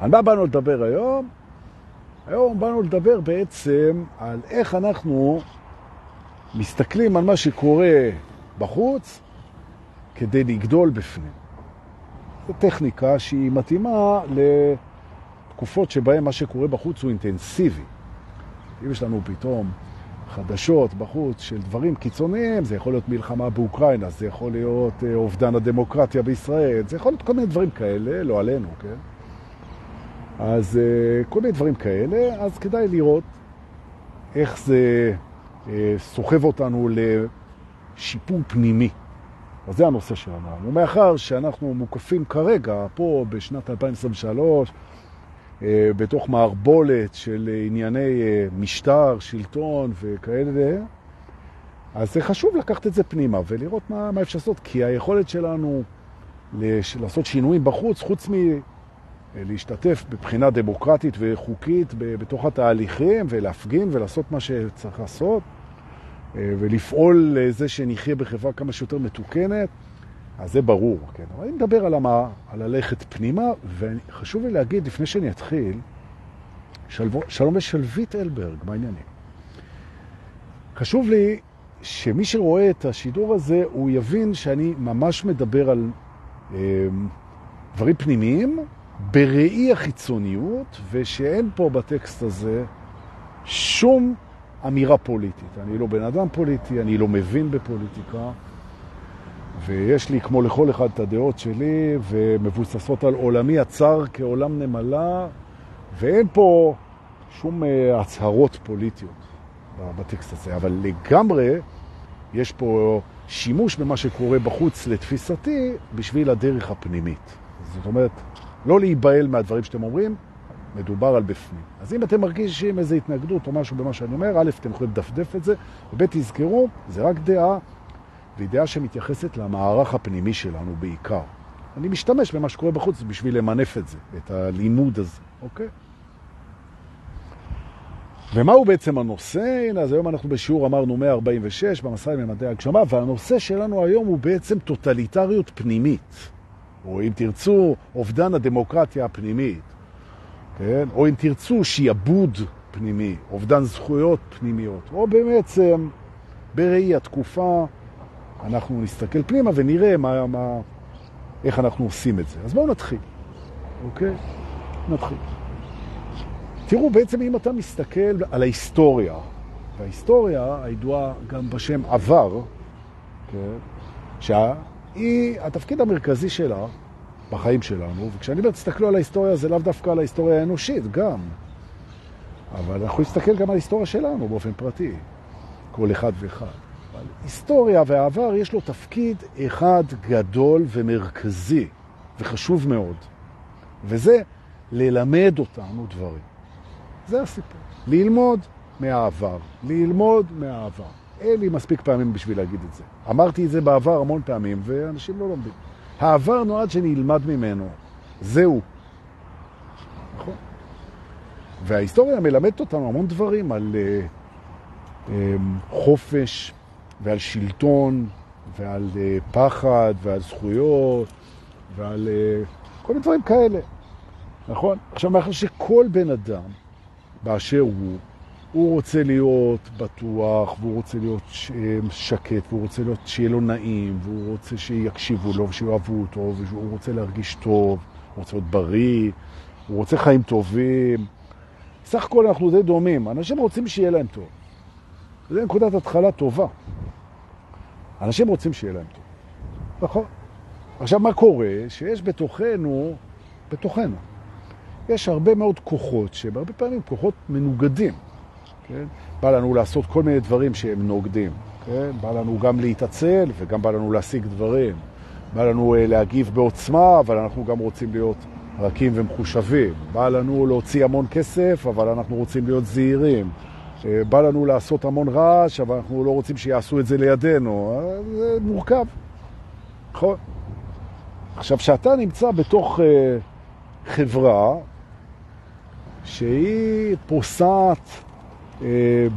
על מה באנו לדבר היום? היום באנו לדבר בעצם על איך אנחנו מסתכלים על מה שקורה בחוץ כדי לגדול בפנים. זו טכניקה שהיא מתאימה לתקופות שבהן מה שקורה בחוץ הוא אינטנסיבי. אם יש לנו פתאום חדשות בחוץ של דברים קיצוניים, זה יכול להיות מלחמה באוקראינה, זה יכול להיות אה, אובדן הדמוקרטיה בישראל, זה יכול להיות כל מיני דברים כאלה, לא עלינו, כן? אז אה, כל מיני דברים כאלה, אז כדאי לראות איך זה אה, סוחב אותנו לשיפור פנימי. אז זה הנושא שלנו. ומאחר שאנחנו מוקפים כרגע, פה בשנת 2023, אה, בתוך מערבולת של ענייני משטר, שלטון וכאלה, אז זה חשוב לקחת את זה פנימה ולראות מה, מה אפשר לעשות, כי היכולת שלנו לעשות שינויים בחוץ, חוץ מ... להשתתף בבחינה דמוקרטית וחוקית בתוך התהליכים ולהפגין ולעשות מה שצריך לעשות אה, ולפעול לזה שנחיה בחברה כמה שיותר מתוקנת, אז זה ברור, כן. אבל אני מדבר על, המה, על ללכת פנימה, וחשוב לי להגיד, לפני שאני אתחיל, שלו, שלום ושלווית אלברג, מה העניינים? חשוב לי שמי שרואה את השידור הזה, הוא יבין שאני ממש מדבר על אה, דברים פנימיים, בראי החיצוניות, ושאין פה בטקסט הזה שום אמירה פוליטית. אני לא בן אדם פוליטי, אני לא מבין בפוליטיקה, ויש לי, כמו לכל אחד, את הדעות שלי, ומבוססות על עולמי הצר כעולם נמלה, ואין פה שום uh, הצהרות פוליטיות בטקסט הזה. אבל לגמרי יש פה שימוש במה שקורה בחוץ לתפיסתי בשביל הדרך הפנימית. זאת אומרת, לא להיבהל מהדברים שאתם אומרים, מדובר על בפנים. אז אם אתם מרגישים איזו התנגדות או משהו במה שאני אומר, א', אתם יכולים לדפדף את זה, וב', תזכרו, זה רק דעה, והיא דעה שמתייחסת למערך הפנימי שלנו בעיקר. אני משתמש במה שקורה בחוץ בשביל למנף את זה, את הלימוד הזה, אוקיי? ומהו בעצם הנושא? הנה, אז היום אנחנו בשיעור אמרנו 146 במסע לממדי הגשמה, והנושא שלנו היום הוא בעצם טוטליטריות פנימית. או אם תרצו, אובדן הדמוקרטיה הפנימית, כן? או אם תרצו, שיעבוד פנימי, אובדן זכויות פנימיות, או בעצם בראי התקופה אנחנו נסתכל פנימה ונראה מה, מה, איך אנחנו עושים את זה. אז בואו נתחיל, אוקיי? נתחיל. תראו, בעצם אם אתה מסתכל על ההיסטוריה, וההיסטוריה הידועה גם בשם עבר, כן? שה... היא התפקיד המרכזי שלה בחיים שלנו, וכשאני אומר תסתכלו על ההיסטוריה זה לאו דווקא על ההיסטוריה האנושית, גם. אבל אנחנו נסתכל גם על ההיסטוריה שלנו באופן פרטי, כל אחד ואחד. אבל היסטוריה והעבר יש לו תפקיד אחד גדול ומרכזי וחשוב מאוד, וזה ללמד אותנו דברים. זה הסיפור. ללמוד מהעבר, ללמוד מהעבר. אין לי מספיק פעמים בשביל להגיד את זה. אמרתי את זה בעבר המון פעמים, ואנשים לא לומדים. העבר נועד שנלמד ממנו. זהו. נכון. וההיסטוריה מלמדת אותנו המון דברים על uh, um, חופש ועל שלטון ועל uh, פחד ועל זכויות ועל uh, כל מיני דברים כאלה. נכון? עכשיו, מאחר שכל בן אדם באשר הוא, הוא רוצה להיות בטוח, והוא רוצה להיות שקט, והוא רוצה להיות שיהיה לו נעים, והוא רוצה שיקשיבו לו ושיאהבו אותו, והוא רוצה להרגיש טוב, הוא רוצה להיות בריא, הוא רוצה חיים טובים. סך הכל אנחנו די דומים, אנשים רוצים שיהיה להם טוב. זו נקודת התחלה טובה. אנשים רוצים שיהיה להם טוב. נכון. עכשיו, מה קורה? שיש בתוכנו, בתוכנו, יש הרבה מאוד כוחות, שבהרבה פעמים כוחות מנוגדים. כן? בא לנו לעשות כל מיני דברים שהם נוגדים, כן? בא לנו גם להתעצל וגם בא לנו להשיג דברים. בא לנו uh, להגיב בעוצמה, אבל אנחנו גם רוצים להיות רכים ומחושבים. בא לנו להוציא המון כסף, אבל אנחנו רוצים להיות זהירים. Uh, בא לנו לעשות המון רעש, אבל אנחנו לא רוצים שיעשו את זה לידינו. Uh, זה מורכב. נכון. עכשיו, כשאתה נמצא בתוך חברה שהיא פוסעת אה,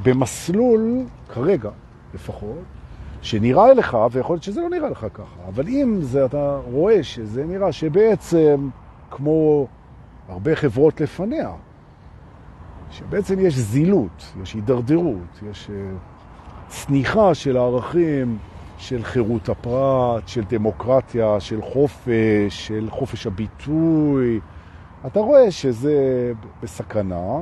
במסלול, כרגע לפחות, שנראה לך, ויכול להיות שזה לא נראה לך ככה, אבל אם זה, אתה רואה שזה נראה שבעצם כמו הרבה חברות לפניה, שבעצם יש זילות, יש הידרדרות, יש צניחה אה, של הערכים של חירות הפרט, של דמוקרטיה, של חופש, של חופש הביטוי. אתה רואה שזה בסכנה,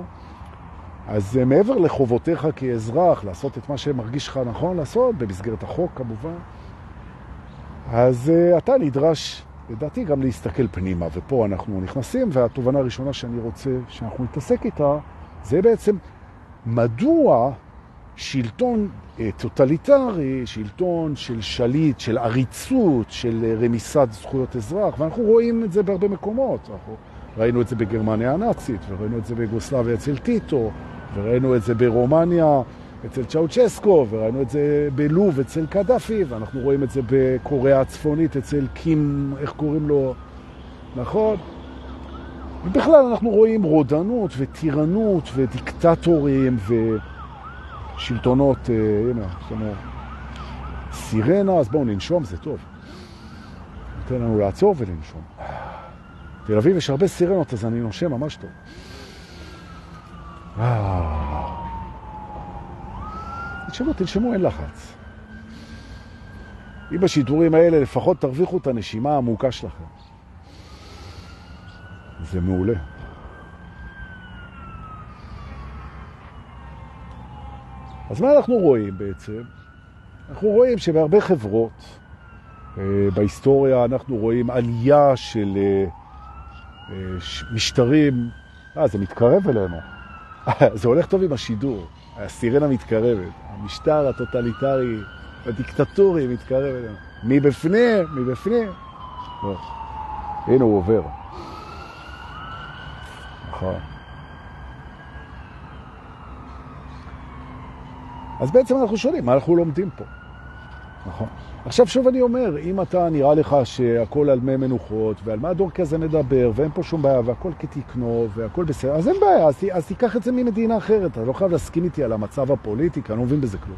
אז אה, מעבר לחובותיך כאזרח, לעשות את מה שמרגיש לך נכון לעשות, במסגרת החוק כמובן, אז אה, אתה נדרש, לדעתי, גם להסתכל פנימה. ופה אנחנו נכנסים, והתובנה הראשונה שאני רוצה שאנחנו נתעסק איתה, זה בעצם מדוע שלטון אה, טוטליטרי, שלטון של שליט, של עריצות, של רמיסת זכויות אזרח, ואנחנו רואים את זה בהרבה מקומות. אנחנו ראינו את זה בגרמניה הנאצית, וראינו את זה ביוגוסלביה אצל טיטו, וראינו את זה ברומניה אצל צ'אוצ'סקו, וראינו את זה בלוב אצל קדאפי, ואנחנו רואים את זה בקוריאה הצפונית אצל קים, איך קוראים לו, נכון? ובכלל אנחנו רואים רודנות וטירנות ודיקטטורים ושלטונות, אה, הנה, אומרת, סירנה, אז בואו ננשום, זה טוב. נותן לנו לעצור ולנשום. תל אביב יש הרבה סירנות, אז אני נושם ממש טוב. תנשמו, תנשמו, אין לחץ. אם בשידורים האלה לפחות תרוויחו את הנשימה העמוקה שלכם. זה מעולה. אז מה אנחנו רואים בעצם? אנחנו רואים שבהרבה חברות אה, בהיסטוריה אנחנו רואים עלייה של אה, אה, משטרים, אה, זה מתקרב אלינו. זה הולך טוב עם השידור, הסירנה מתקרבת, המשטר הטוטליטרי, הדיקטטורי מתקרב אלינו. מבפנים, מבפנים. לא. הנה הוא עובר. נכון. אז בעצם אנחנו שואלים, מה אנחנו לומדים פה? נכון. עכשיו שוב אני אומר, אם אתה נראה לך שהכל על מי מנוחות, ועל מה הדור כזה מדבר, ואין פה שום בעיה, והכל כתקנו, והכל בסדר, אז אין בעיה, אז, אז תיקח את זה ממדינה אחרת. אתה לא חייב להסכים איתי על המצב הפוליטי, כי אני לא מבין בזה כלום.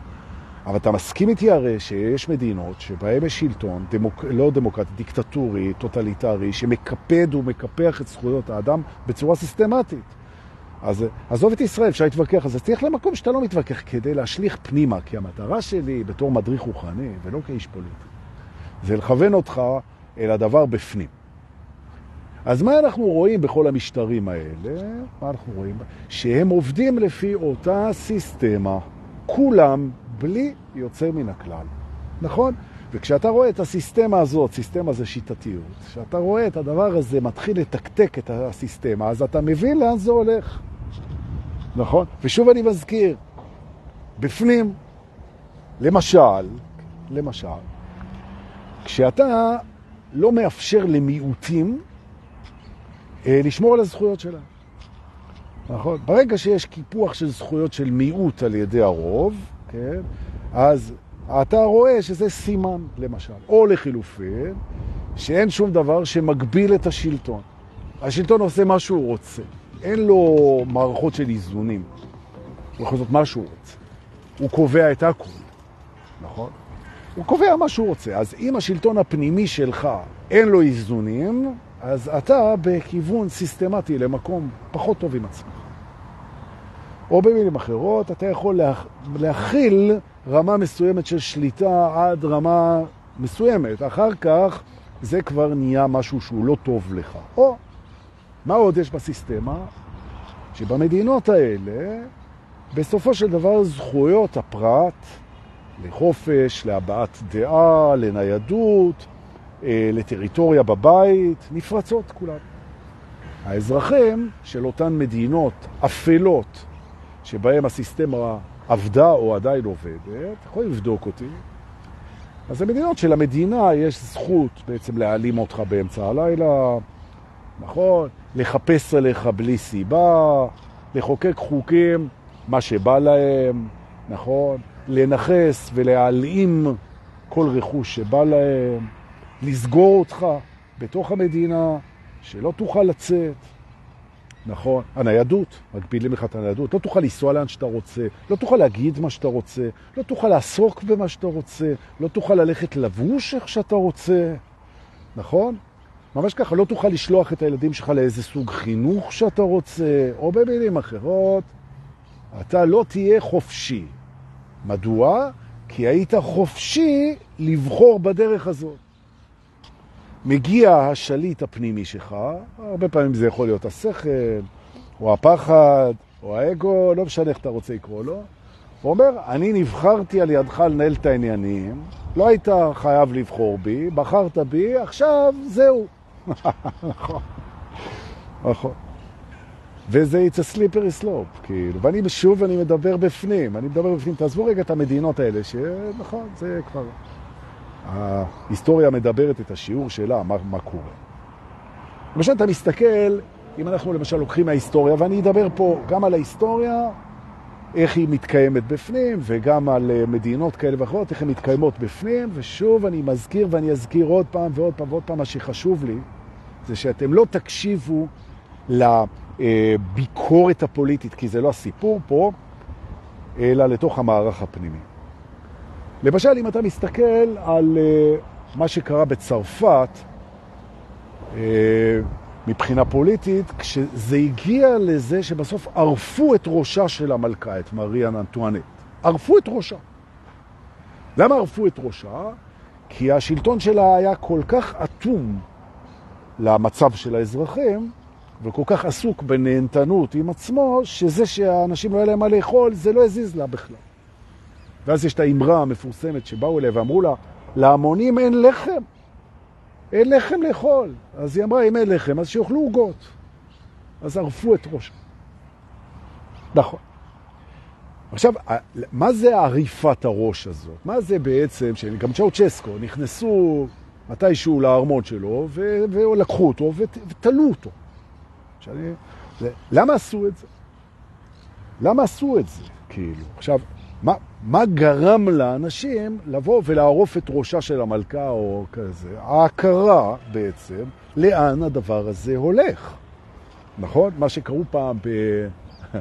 אבל אתה מסכים איתי הרי שיש מדינות שבהן יש שלטון, דמוק... לא דמוקרטי, דיקטטורי, טוטליטרי, שמקפד ומקפח את זכויות האדם בצורה סיסטמטית. אז עזוב את ישראל, אפשר להתווכח, אז תלך למקום שאתה לא מתווכח כדי להשליך פנימה, כי המטרה שלי בתור מדריך רוחני, ולא כאיש פוליטי, זה לכוון אותך אל הדבר בפנים. אז מה אנחנו רואים בכל המשטרים האלה? מה אנחנו רואים? שהם עובדים לפי אותה סיסטמה, כולם בלי יוצא מן הכלל, נכון? וכשאתה רואה את הסיסטמה הזאת, סיסטמה זה שיטתיות, כשאתה רואה את הדבר הזה מתחיל לתקתק את הסיסטמה, אז אתה מבין לאן זה הולך. נכון? ושוב אני מזכיר, בפנים, למשל, למשל, כשאתה לא מאפשר למיעוטים אה, לשמור על הזכויות שלהם. נכון? ברגע שיש קיפוח של זכויות של מיעוט על ידי הרוב, כן? אז אתה רואה שזה סימן, למשל. או לחילופין, שאין שום דבר שמגביל את השלטון. השלטון עושה מה שהוא רוצה. אין לו מערכות של איזונים. הוא יכול לעשות מה שהוא רוצה. הוא קובע את הכל, נכון? הוא קובע מה שהוא רוצה. אז אם השלטון הפנימי שלך אין לו איזונים, אז אתה בכיוון סיסטמטי למקום פחות טוב עם עצמך. או במילים אחרות, אתה יכול להכיל רמה מסוימת של שליטה עד רמה מסוימת. אחר כך זה כבר נהיה משהו שהוא לא טוב לך. או מה עוד יש בסיסטמה? שבמדינות האלה, בסופו של דבר זכויות הפרט לחופש, להבעת דעה, לניידות, אה, לטריטוריה בבית, נפרצות כולן. האזרחים של אותן מדינות אפלות שבהם הסיסטמה עבדה או עדיין עובדת, יכולים לבדוק אותי, אז המדינות של המדינה יש זכות בעצם להעלים אותך באמצע הלילה, נכון? לחפש עליך בלי סיבה, לחוקק חוקים, מה שבא להם, נכון? לנחס ולהעלים כל רכוש שבא להם, לסגור אותך בתוך המדינה, שלא תוכל לצאת, נכון? הניידות, מגבילים לך את הניידות, לא תוכל לנסוע לאן שאתה רוצה, לא תוכל להגיד מה שאתה רוצה, לא תוכל לעסוק במה שאתה רוצה, לא תוכל ללכת לבוש איך שאתה רוצה, נכון? ממש ככה, לא תוכל לשלוח את הילדים שלך לאיזה סוג חינוך שאתה רוצה, או במילים אחרות, אתה לא תהיה חופשי. מדוע? כי היית חופשי לבחור בדרך הזאת. מגיע השליט הפנימי שלך, הרבה פעמים זה יכול להיות השכל, או הפחד, או האגו, לא משנה איך אתה רוצה לקרוא לו. הוא אומר, אני נבחרתי על ידך לנהל את העניינים, לא היית חייב לבחור בי, בחרת בי, עכשיו זהו. נכון, נכון. וזה it's a slippery slope, כאילו. ואני שוב, אני מדבר בפנים, אני מדבר בפנים. תעזבו רגע את המדינות האלה, שנכון, זה כבר... ההיסטוריה מדברת את השיעור שלה, מה, מה קורה. למשל, אתה מסתכל, אם אנחנו למשל לוקחים מההיסטוריה, ואני אדבר פה גם על ההיסטוריה, איך היא מתקיימת בפנים, וגם על אה, מדינות כאלה ואחרות, איך הן מתקיימות בפנים, ושוב אני מזכיר ואני אזכיר עוד פעם ועוד פעם ועוד פעם, מה שחשוב לי, זה שאתם לא תקשיבו לביקורת הפוליטית, כי זה לא הסיפור פה, אלא לתוך המערך הפנימי. למשל, אם אתה מסתכל על uh, מה שקרה בצרפת, uh, מבחינה פוליטית, כשזה הגיע לזה שבסוף ערפו את ראשה של המלכה, את מריאן אנטואנט. ערפו את ראשה. למה ערפו את ראשה? כי השלטון שלה היה כל כך אטום למצב של האזרחים, וכל כך עסוק בנהנתנות עם עצמו, שזה שהאנשים לא היה להם מה לאכול, זה לא הזיז לה בכלל. ואז יש את האמרה המפורסמת שבאו אליה ואמרו לה, להמונים אין לחם, אין לחם לאכול. אז היא אמרה, אם אין לחם, אז שיאכלו עוגות. אז ערפו את ראש. נכון. עכשיו, מה זה עריפת הראש הזאת? מה זה בעצם, שגם צ'אוצ'סקו נכנסו מתישהו לארמון שלו, ולקחו אותו ותלו אותו. שאני, למה עשו את זה? למה עשו את זה, כאילו? עכשיו, מה, מה גרם לאנשים לבוא ולערוף את ראשה של המלכה או כזה? ההכרה בעצם לאן הדבר הזה הולך. נכון? מה שקראו פעם ב...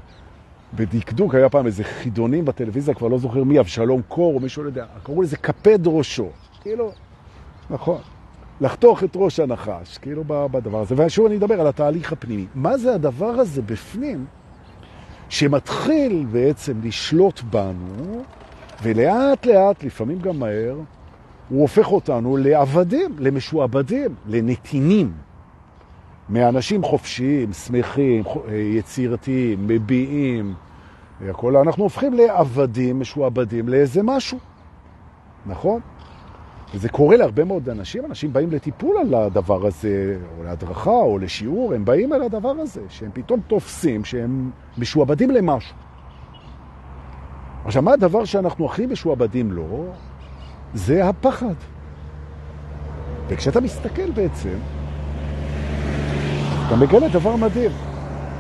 בדקדוק, היה פעם איזה חידונים בטלוויזיה, כבר לא זוכר מי, אבשלום קור או מישהו לא יודע, קראו לזה קפד ראשו. כאילו, נכון. לחתוך את ראש הנחש, כאילו בדבר הזה. ושוב אני אדבר על התהליך הפנימי. מה זה הדבר הזה בפנים? שמתחיל בעצם לשלוט בנו, ולאט לאט, לפעמים גם מהר, הוא הופך אותנו לעבדים, למשועבדים, לנתינים. מאנשים חופשיים, שמחים, יצירתיים, מביעים, הכל, אנחנו הופכים לעבדים, משועבדים לאיזה משהו, נכון? וזה קורה להרבה מאוד אנשים, אנשים באים לטיפול על הדבר הזה, או להדרכה, או לשיעור, הם באים על הדבר הזה, שהם פתאום תופסים שהם משועבדים למשהו. עכשיו, מה הדבר שאנחנו הכי משועבדים לו? זה הפחד. וכשאתה מסתכל בעצם, אתה מגלה דבר מדהים,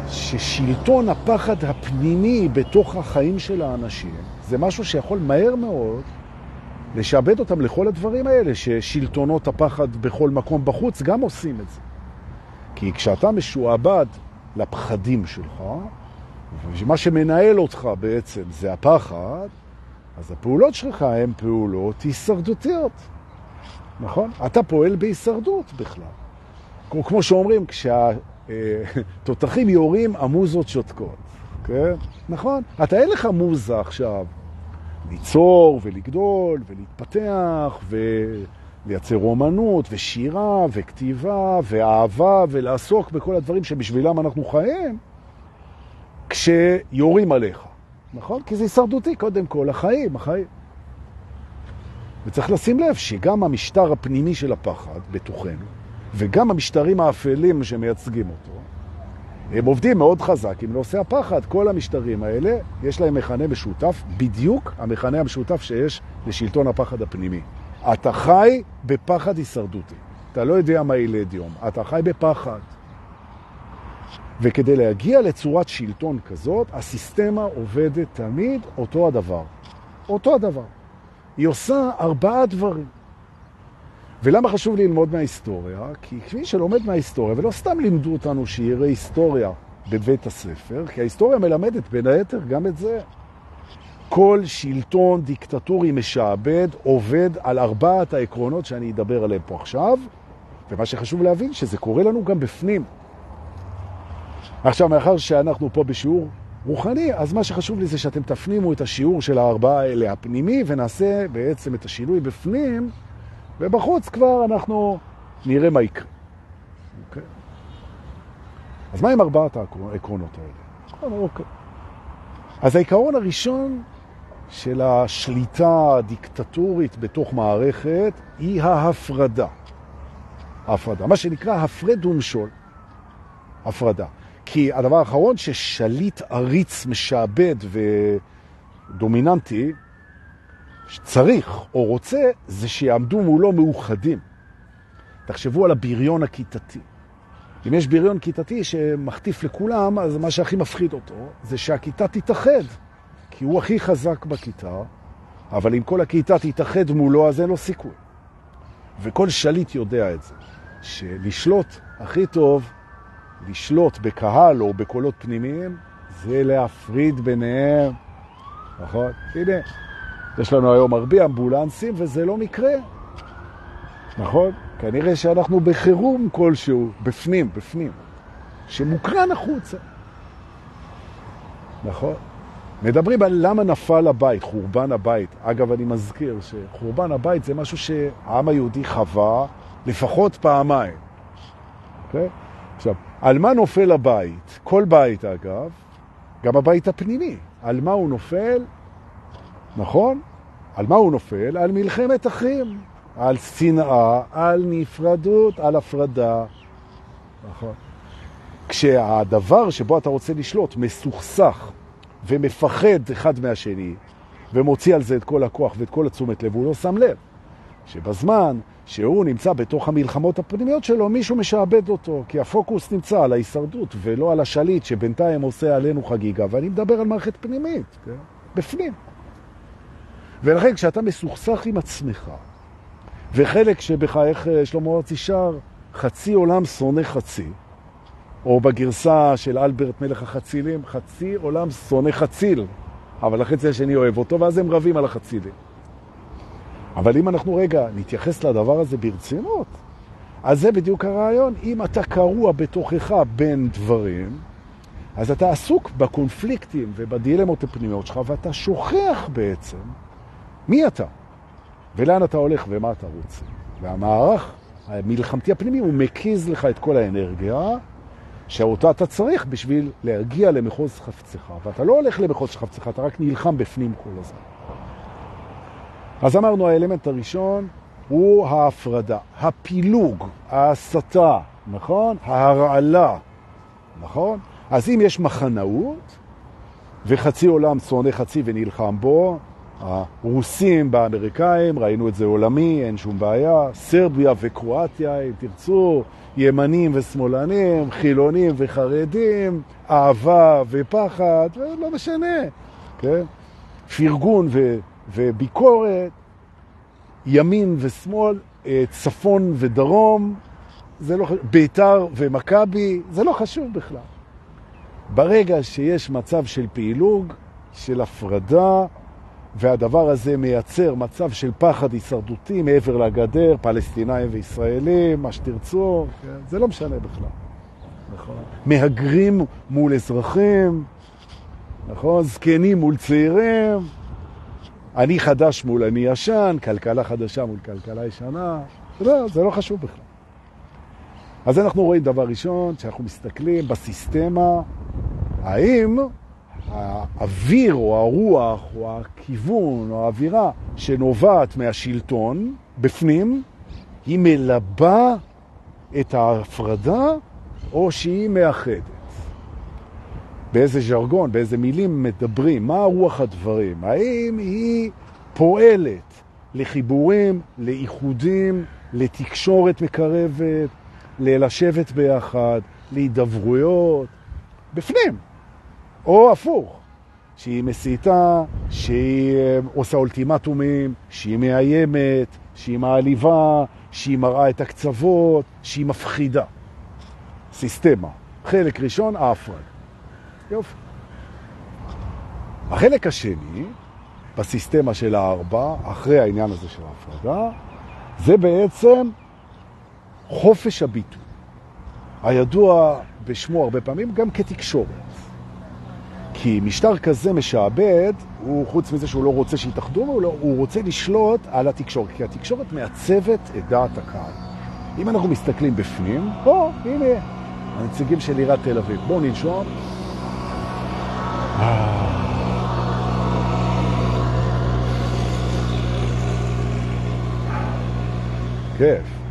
ששלטון הפחד הפנימי בתוך החיים של האנשים, זה משהו שיכול מהר מאוד לשעבד אותם לכל הדברים האלה, ששלטונות הפחד בכל מקום בחוץ גם עושים את זה. כי כשאתה משועבד לפחדים שלך, ומה שמנהל אותך בעצם זה הפחד, אז הפעולות שלך הן פעולות הישרדותיות. נכון? אתה פועל בהישרדות בכלל. כמו, כמו שאומרים, כשהתותחים יורים, המוזות שותקות. כן? נכון? אתה אין לך מוזה עכשיו ליצור ולגדול ולהתפתח ולייצר אומנות ושירה וכתיבה ואהבה ולעסוק בכל הדברים שבשבילם אנחנו חיים כשיורים עליך, נכון? כי זה הישרדותי קודם כל, החיים, החיים. וצריך לשים לב שגם המשטר הפנימי של הפחד בתוכנו וגם המשטרים האפלים שמייצגים אותו הם עובדים מאוד חזק עם נושא הפחד. כל המשטרים האלה, יש להם מכנה משותף, בדיוק המכנה המשותף שיש לשלטון הפחד הפנימי. אתה חי בפחד הישרדותי. אתה לא יודע מה ילד יום, אתה חי בפחד. וכדי להגיע לצורת שלטון כזאת, הסיסטמה עובדת תמיד אותו הדבר. אותו הדבר. היא עושה ארבעה דברים. ולמה חשוב ללמוד מההיסטוריה? כי כפי שלומד מההיסטוריה, ולא סתם לימדו אותנו שיראה היסטוריה בבית הספר, כי ההיסטוריה מלמדת בין היתר גם את זה. כל שלטון דיקטטורי משעבד עובד על ארבעת העקרונות שאני אדבר עליהם פה עכשיו, ומה שחשוב להבין, שזה קורה לנו גם בפנים. עכשיו, מאחר שאנחנו פה בשיעור רוחני, אז מה שחשוב לי זה שאתם תפנימו את השיעור של הארבעה האלה הפנימי, ונעשה בעצם את השינוי בפנים, ובחוץ כבר אנחנו נראה מה יקרה. אוקיי? אז מה עם ארבעת העקרונות האלה? אוקיי. אז העיקרון הראשון של השליטה הדיקטטורית בתוך מערכת היא ההפרדה. ההפרדה, מה שנקרא הפרד ומשול. הפרדה. כי הדבר האחרון ששליט עריץ, משעבד ודומיננטי, שצריך או רוצה, זה שיעמדו מולו מאוחדים. תחשבו על הבריון הכיתתי. אם יש בריון כיתתי שמחטיף לכולם, אז מה שהכי מפחיד אותו זה שהכיתה תתאחד, כי הוא הכי חזק בכיתה, אבל אם כל הכיתה תתאחד מולו, אז אין לו סיכוי. וכל שליט יודע את זה, שלשלוט הכי טוב, לשלוט בקהל או בקולות פנימיים, זה להפריד ביניהם, נכון? הנה, יש לנו היום הרבה אמבולנסים וזה לא מקרה, נכון? כנראה שאנחנו בחירום כלשהו, בפנים, בפנים, שמוקרן החוצה. נכון? מדברים על למה נפל הבית, חורבן הבית. אגב, אני מזכיר שחורבן הבית זה משהו שהעם היהודי חווה לפחות פעמיים. Okay? אוקיי? עכשיו, על מה נופל הבית? כל בית, אגב, גם הבית הפנימי. על מה הוא נופל? נכון? על מה הוא נופל? על מלחמת אחים. על שנאה, על נפרדות, על הפרדה. נכון. כשהדבר שבו אתה רוצה לשלוט מסוכסך ומפחד אחד מהשני, ומוציא על זה את כל הכוח ואת כל התשומת לב, הוא לא שם לב. שבזמן שהוא נמצא בתוך המלחמות הפנימיות שלו, מישהו משעבד אותו, כי הפוקוס נמצא על ההישרדות ולא על השליט שבינתיים עושה עלינו חגיגה, ואני מדבר על מערכת פנימית, כן? בפנים. ולכן כשאתה מסוכסך עם עצמך, וחלק שבך, איך אה, שלמה ארצי שר, חצי עולם שונא חצי, או בגרסה של אלברט מלך החצילים, חצי עולם שונא חציל, אבל החצי השני אוהב אותו, ואז הם רבים על החצילים. אבל אם אנחנו רגע נתייחס לדבר הזה ברצינות, אז זה בדיוק הרעיון. אם אתה קרוע בתוכך בין דברים, אז אתה עסוק בקונפליקטים ובדילמות הפנימיות שלך, ואתה שוכח בעצם מי אתה. ולאן אתה הולך ומה אתה רוצה. והמערך המלחמתי הפנימי הוא מקיז לך את כל האנרגיה שאותה אתה צריך בשביל להגיע למחוז חפצך. ואתה לא הולך למחוז חפצך, אתה רק נלחם בפנים כל הזמן. אז אמרנו, האלמנט הראשון הוא ההפרדה, הפילוג, ההסתה, נכון? ההרעלה, נכון? אז אם יש מחנאות, וחצי עולם שונא חצי ונלחם בו, הרוסים באמריקאים, ראינו את זה עולמי, אין שום בעיה, סרביה וקרואטיה, אם תרצו, ימנים ושמאלנים, חילונים וחרדים, אהבה ופחד, לא משנה, כן? פרגון ו, וביקורת, ימין ושמאל, אה, צפון ודרום, זה לא חשוב, ביתר ומכבי, זה לא חשוב בכלל. ברגע שיש מצב של פעילוג, של הפרדה, והדבר הזה מייצר מצב של פחד הישרדותי מעבר לגדר, פלסטינאים וישראלים, מה שתרצו, כן? זה לא משנה בכלל. נכון. מהגרים מול אזרחים, נכון? זקנים מול צעירים, אני חדש מול אני ישן, כלכלה חדשה מול כלכלה ישנה, לא, זה לא חשוב בכלל. אז אנחנו רואים דבר ראשון, שאנחנו מסתכלים בסיסטמה, האם האוויר או הרוח או הכיוון או האווירה שנובעת מהשלטון בפנים, היא מלבה את ההפרדה או שהיא מאחדת. באיזה ז'רגון, באיזה מילים מדברים, מה רוח הדברים? האם היא פועלת לחיבורים, לאיחודים, לתקשורת מקרבת, ללשבת ביחד, להידברויות, בפנים. או הפוך, שהיא מסיתה, שהיא אה, עושה אולטימטומים, שהיא מאיימת, שהיא מעליבה, שהיא מראה את הקצוות, שהיא מפחידה. סיסטמה. חלק ראשון, ההפרד. יופי. החלק השני, בסיסטמה של הארבע, אחרי העניין הזה של ההפרדה, זה בעצם חופש הביטוי, הידוע בשמו הרבה פעמים גם כתקשורת. כי משטר כזה משעבד, הוא חוץ מזה שהוא לא רוצה שיתאחדו, הוא, לא, הוא רוצה לשלוט על התקשורת, כי התקשורת מעצבת את דעת הקהל. אם אנחנו מסתכלים בפנים, פה, הנה, הנציגים של עירת תל אביב. בואו ננשום. כיף.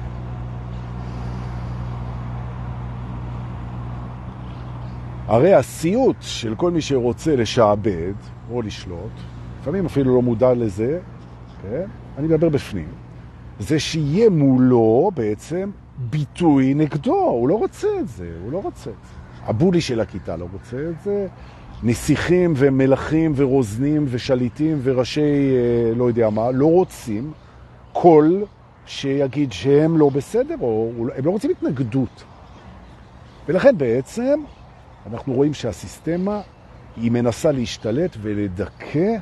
הרי הסיוט של כל מי שרוצה לשעבד או לשלוט, לפעמים אפילו לא מודע לזה, כן? אני מדבר בפנים, זה שיהיה מולו בעצם ביטוי נגדו, הוא לא רוצה את זה, הוא לא רוצה את זה. הבולי של הכיתה לא רוצה את זה, נסיכים ומלכים ורוזנים ושליטים וראשי אה, לא יודע מה, לא רוצים קול שיגיד שהם לא בסדר, או הם לא רוצים התנגדות. ולכן בעצם אנחנו רואים שהסיסטמה היא מנסה להשתלט ולדכא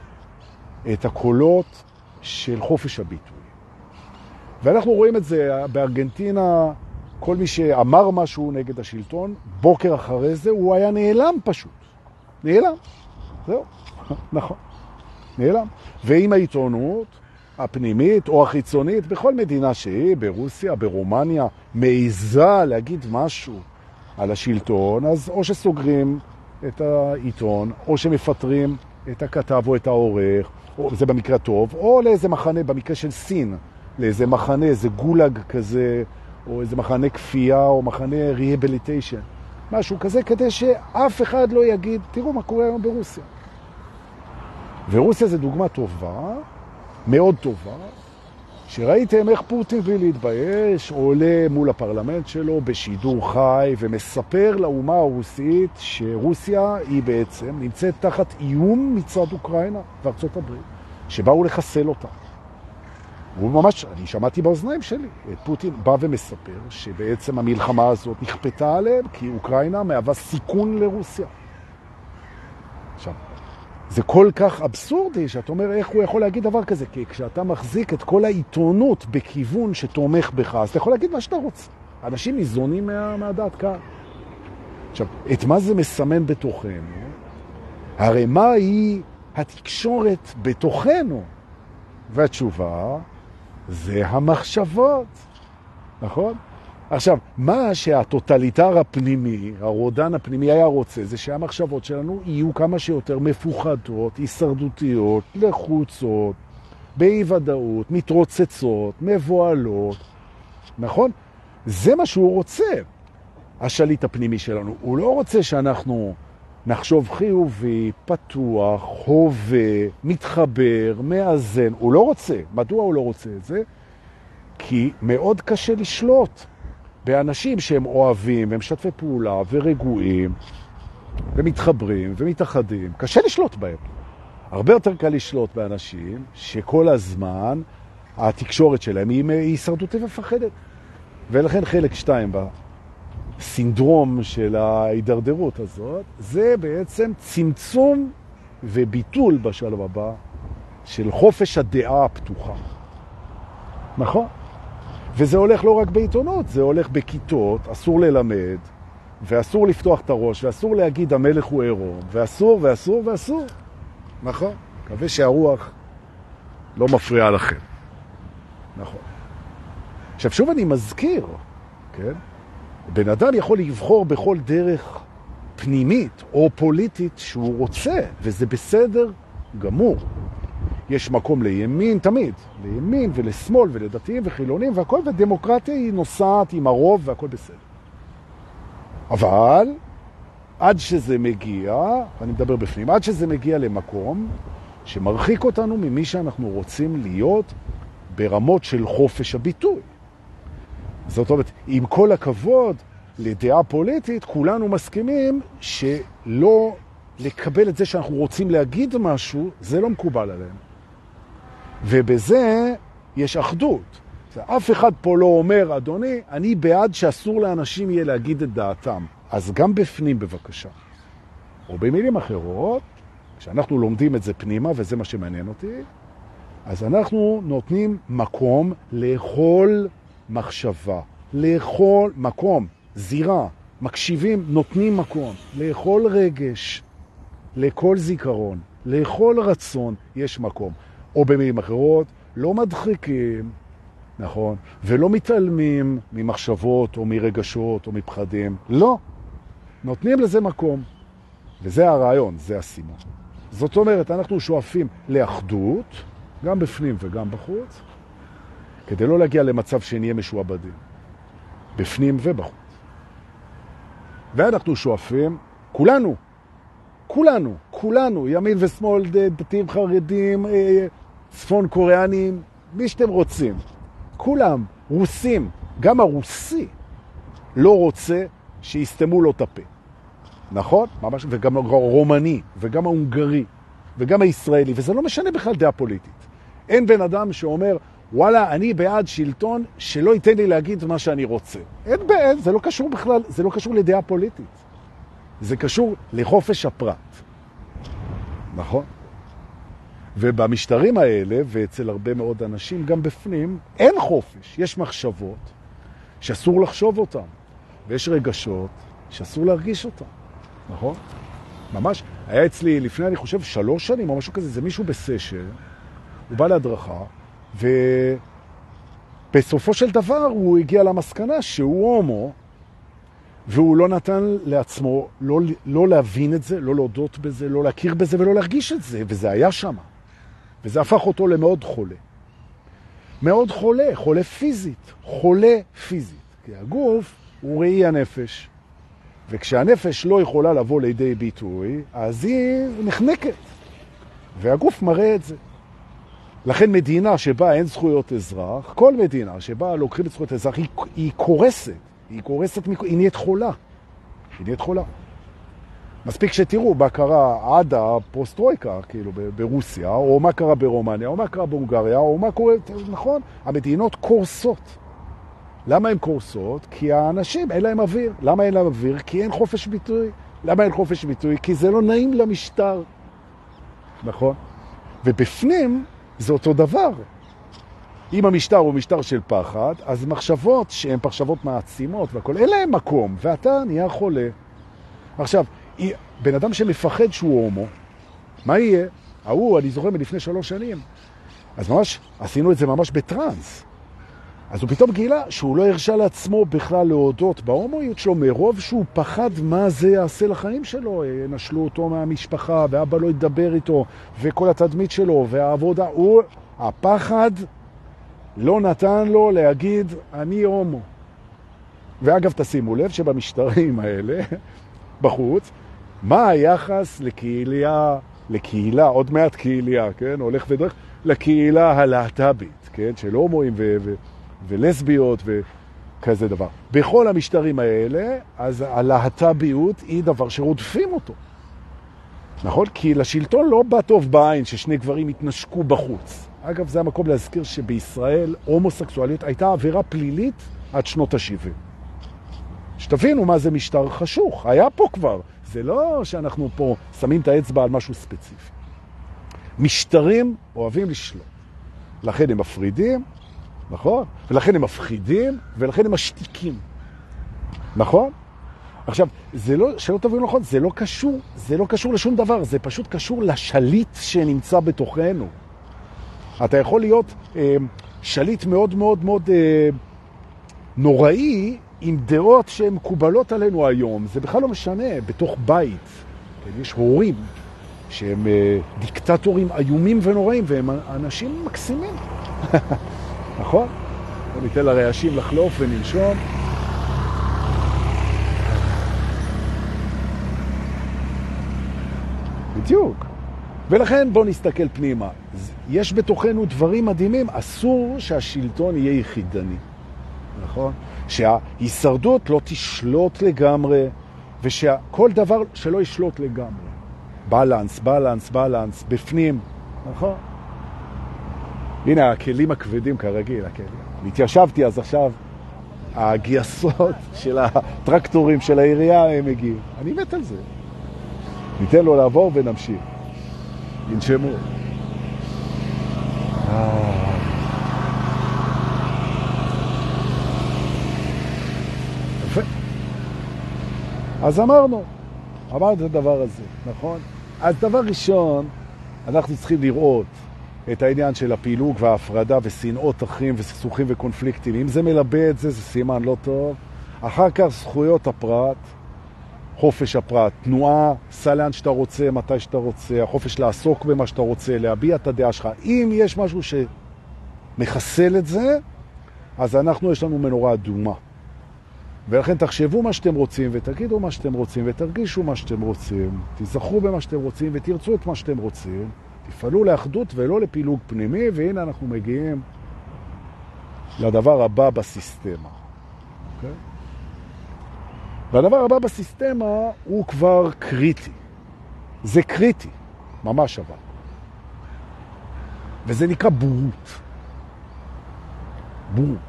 את הקולות של חופש הביטוי. ואנחנו רואים את זה בארגנטינה, כל מי שאמר משהו נגד השלטון, בוקר אחרי זה הוא היה נעלם פשוט. נעלם. זהו, נכון. נעלם. ועם העיתונות הפנימית או החיצונית, בכל מדינה שהיא, ברוסיה, ברומניה, מעיזה להגיד משהו על השלטון, אז או שסוגרים את העיתון, או שמפטרים את הכתב או את העורך, או, זה במקרה טוב, או לאיזה מחנה, במקרה של סין, לאיזה מחנה, איזה גולג כזה, או איזה מחנה כפייה, או מחנה ריהביליטיישן. משהו כזה, כדי שאף אחד לא יגיד, תראו מה קורה היום ברוסיה. ורוסיה זה דוגמה טובה, מאוד טובה, שראיתם איך פוטין בלי להתבייש עולה מול הפרלמנט שלו בשידור חי ומספר לאומה הרוסית שרוסיה היא בעצם נמצאת תחת איום מצד אוקראינה וארצות הברית, שבאו לחסל אותה. הוא ממש, אני שמעתי באוזניים שלי, את פוטין בא ומספר שבעצם המלחמה הזאת נכפתה עליהם כי אוקראינה מהווה סיכון לרוסיה. עכשיו, זה כל כך אבסורדי, שאת אומר איך הוא יכול להגיד דבר כזה, כי כשאתה מחזיק את כל העיתונות בכיוון שתומך בך, אז אתה יכול להגיד מה שאתה רוצה. אנשים ניזונים מה, מהדעת קהל. עכשיו, את מה זה מסמן בתוכנו? הרי מה היא התקשורת בתוכנו? והתשובה זה המחשבות, נכון? עכשיו, מה שהטוטליטר הפנימי, הרודן הפנימי היה רוצה, זה שהמחשבות שלנו יהיו כמה שיותר מפוחדות, הישרדותיות, לחוצות, באי-ודאות, מתרוצצות, מבועלות, נכון? זה מה שהוא רוצה, השליט הפנימי שלנו. הוא לא רוצה שאנחנו נחשוב חיובי, פתוח, הווה, מתחבר, מאזן. הוא לא רוצה. מדוע הוא לא רוצה את זה? כי מאוד קשה לשלוט. באנשים שהם אוהבים ומשתפי פעולה ורגועים ומתחברים ומתאחדים, קשה לשלוט בהם. הרבה יותר קל לשלוט באנשים שכל הזמן התקשורת שלהם היא הישרדותית ומפחדת. ולכן חלק שתיים בסינדרום של ההידרדרות הזאת, זה בעצם צמצום וביטול בשלב הבא של חופש הדעה הפתוחה. נכון? וזה הולך לא רק בעיתונות, זה הולך בכיתות, אסור ללמד, ואסור לפתוח את הראש, ואסור להגיד המלך הוא עירום, ואסור, ואסור, ואסור. נכון. מקווה שהרוח לא מפריעה לכם. נכון. עכשיו, שוב אני מזכיר, כן? בן אדם יכול לבחור בכל דרך פנימית או פוליטית שהוא רוצה, וזה בסדר גמור. יש מקום לימין תמיד, לימין ולשמאל ולדתיים וחילונים והכל, ודמוקרטיה היא נוסעת עם הרוב והכל בסדר. אבל עד שזה מגיע, אני מדבר בפנים, עד שזה מגיע למקום שמרחיק אותנו ממי שאנחנו רוצים להיות ברמות של חופש הביטוי. זאת אומרת, עם כל הכבוד לדעה פוליטית, כולנו מסכימים שלא לקבל את זה שאנחנו רוצים להגיד משהו, זה לא מקובל עליהם. ובזה יש אחדות. אף אחד פה לא אומר, אדוני, אני בעד שאסור לאנשים יהיה להגיד את דעתם. אז גם בפנים בבקשה. או במילים אחרות, כשאנחנו לומדים את זה פנימה, וזה מה שמעניין אותי, אז אנחנו נותנים מקום לכל מחשבה, לאכול מקום, זירה, מקשיבים, נותנים מקום, לאכול רגש, לכל זיכרון, לכל רצון יש מקום. או במילים אחרות, לא מדחיקים, נכון? ולא מתעלמים ממחשבות או מרגשות או מפחדים. לא. נותנים לזה מקום. וזה הרעיון, זה הסימן. זאת אומרת, אנחנו שואפים לאחדות, גם בפנים וגם בחוץ, כדי לא להגיע למצב שנהיה משועבדים, בפנים ובחוץ. ואנחנו שואפים, כולנו, כולנו, כולנו, ימין ושמאל, דתיים חרדים, אה, צפון קוריאנים, מי שאתם רוצים, כולם, רוסים, גם הרוסי לא רוצה שיסתמו לו את הפה. נכון? ממש, וגם הרומני, וגם ההונגרי, וגם הישראלי, וזה לא משנה בכלל דעה פוליטית. אין בן אדם שאומר, וואלה, אני בעד שלטון שלא ייתן לי להגיד מה שאני רוצה. אין בעד, זה לא קשור בכלל, זה לא קשור לדעה פוליטית. זה קשור לחופש הפרט. נכון? ובמשטרים האלה, ואצל הרבה מאוד אנשים, גם בפנים, אין חופש. יש מחשבות שאסור לחשוב אותן, ויש רגשות שאסור להרגיש אותן. נכון? ממש. היה אצלי לפני, אני חושב, שלוש שנים או משהו כזה, זה מישהו בסשן, הוא בא להדרכה, ובסופו של דבר הוא הגיע למסקנה שהוא הומו, והוא לא נתן לעצמו לא, לא להבין את זה, לא להודות בזה, לא להכיר בזה ולא להרגיש את זה, וזה היה שם. וזה הפך אותו למאוד חולה. מאוד חולה, חולה פיזית, חולה פיזית. כי הגוף הוא ראי הנפש. וכשהנפש לא יכולה לבוא לידי ביטוי, אז היא נחנקת. והגוף מראה את זה. לכן מדינה שבה אין זכויות אזרח, כל מדינה שבה לוקחים את זכויות אזרח, היא, היא קורסת. היא קורסת, היא נהיית חולה. היא נהיית חולה. מספיק שתראו מה קרה עד הפוסט-טרויקה, כאילו, ברוסיה, או מה קרה ברומניה, או מה קרה בהונגריה, או מה קורה, נכון? המדינות קורסות. למה הן קורסות? כי האנשים, אין להם אוויר. למה אין להם אוויר? כי אין חופש ביטוי. למה אין חופש ביטוי? כי זה לא נעים למשטר. נכון? ובפנים זה אותו דבר. אם המשטר הוא משטר של פחד, אז מחשבות שהן מחשבות מעצימות והכל, אין להם מקום, ואתה נהיה חולה. עכשיו, בן אדם שמפחד שהוא הומו, מה יהיה? ההוא, אני זוכר מלפני שלוש שנים, אז ממש, עשינו את זה ממש בטרנס. אז הוא פתאום גילה שהוא לא הרשה לעצמו בכלל להודות בהומואיות שלו מרוב שהוא פחד מה זה יעשה לחיים שלו. נשלו אותו מהמשפחה, ואבא לא ידבר איתו, וכל התדמית שלו, והעבודה. הוא, הפחד לא נתן לו להגיד, אני הומו. ואגב, תשימו לב שבמשטרים האלה, בחוץ, מה היחס לקהילה, לקהילה, עוד מעט קהילה, כן, הולך ודרך, לקהילה הלהט"בית, כן, של הומואים ו... ו ולסביות וכזה דבר. בכל המשטרים האלה, אז הלהט"ביות היא דבר שרודפים אותו. נכון? כי לשלטון לא בא טוב בעין ששני גברים התנשקו בחוץ. אגב, זה המקום להזכיר שבישראל הומוסקסואליות הייתה עבירה פלילית עד שנות ה-70. שתבינו מה זה משטר חשוך, היה פה כבר. זה לא שאנחנו פה שמים את האצבע על משהו ספציפי. משטרים אוהבים לשלוט. לכן הם מפרידים, נכון? ולכן הם מפחידים, ולכן הם משתיקים. נכון? עכשיו, זה לא, שלא תבינו נכון, זה לא קשור, זה לא קשור לשום דבר, זה פשוט קשור לשליט שנמצא בתוכנו. אתה יכול להיות אה, שליט מאוד מאוד מאוד אה, נוראי עם דעות שהן מקובלות עלינו היום. זה בכלל לא משנה, בתוך בית. כן, יש הורים שהם אה, דיקטטורים איומים ונוראים, והם אנשים מקסימים. נכון? בוא ניתן לרעשים לחלוף וננשום. בדיוק. ולכן בואו נסתכל פנימה. יש בתוכנו דברים מדהימים, אסור שהשלטון יהיה יחידני, נכון? שההישרדות לא תשלוט לגמרי, ושכל דבר שלא ישלוט לגמרי. בלנס, בלנס, בלנס, בפנים, נכון? הנה, הכלים הכבדים כרגיל, הכלים. התיישבתי אז עכשיו, הגייסות של הטרקטורים של העירייה הם הגיעו. אני מת על זה. ניתן לו לעבור ונמשיך. ינשמו. אז אמרנו, אמרנו את הדבר הזה, נכון? אז דבר ראשון, אנחנו צריכים לראות את העניין של הפילוג וההפרדה ושנאות אחים וסכסוכים וקונפליקטים. אם זה מלבה את זה, זה סימן לא טוב. אחר כך זכויות הפרט, חופש הפרט, תנועה, סע לאן שאתה רוצה, מתי שאתה רוצה, החופש לעסוק במה שאתה רוצה, להביע את הדעה שלך. אם יש משהו שמחסל את זה, אז אנחנו, יש לנו מנורה אדומה. ולכן תחשבו מה שאתם רוצים, ותגידו מה שאתם רוצים, ותרגישו מה שאתם רוצים, תזכרו במה שאתם רוצים, ותרצו את מה שאתם רוצים, תפעלו לאחדות ולא לפילוג פנימי, והנה אנחנו מגיעים לדבר הבא בסיסטמה. Okay? אוקיי? והדבר הבא בסיסטמה הוא כבר קריטי. זה קריטי, ממש אבל. וזה נקרא בורות. בורות.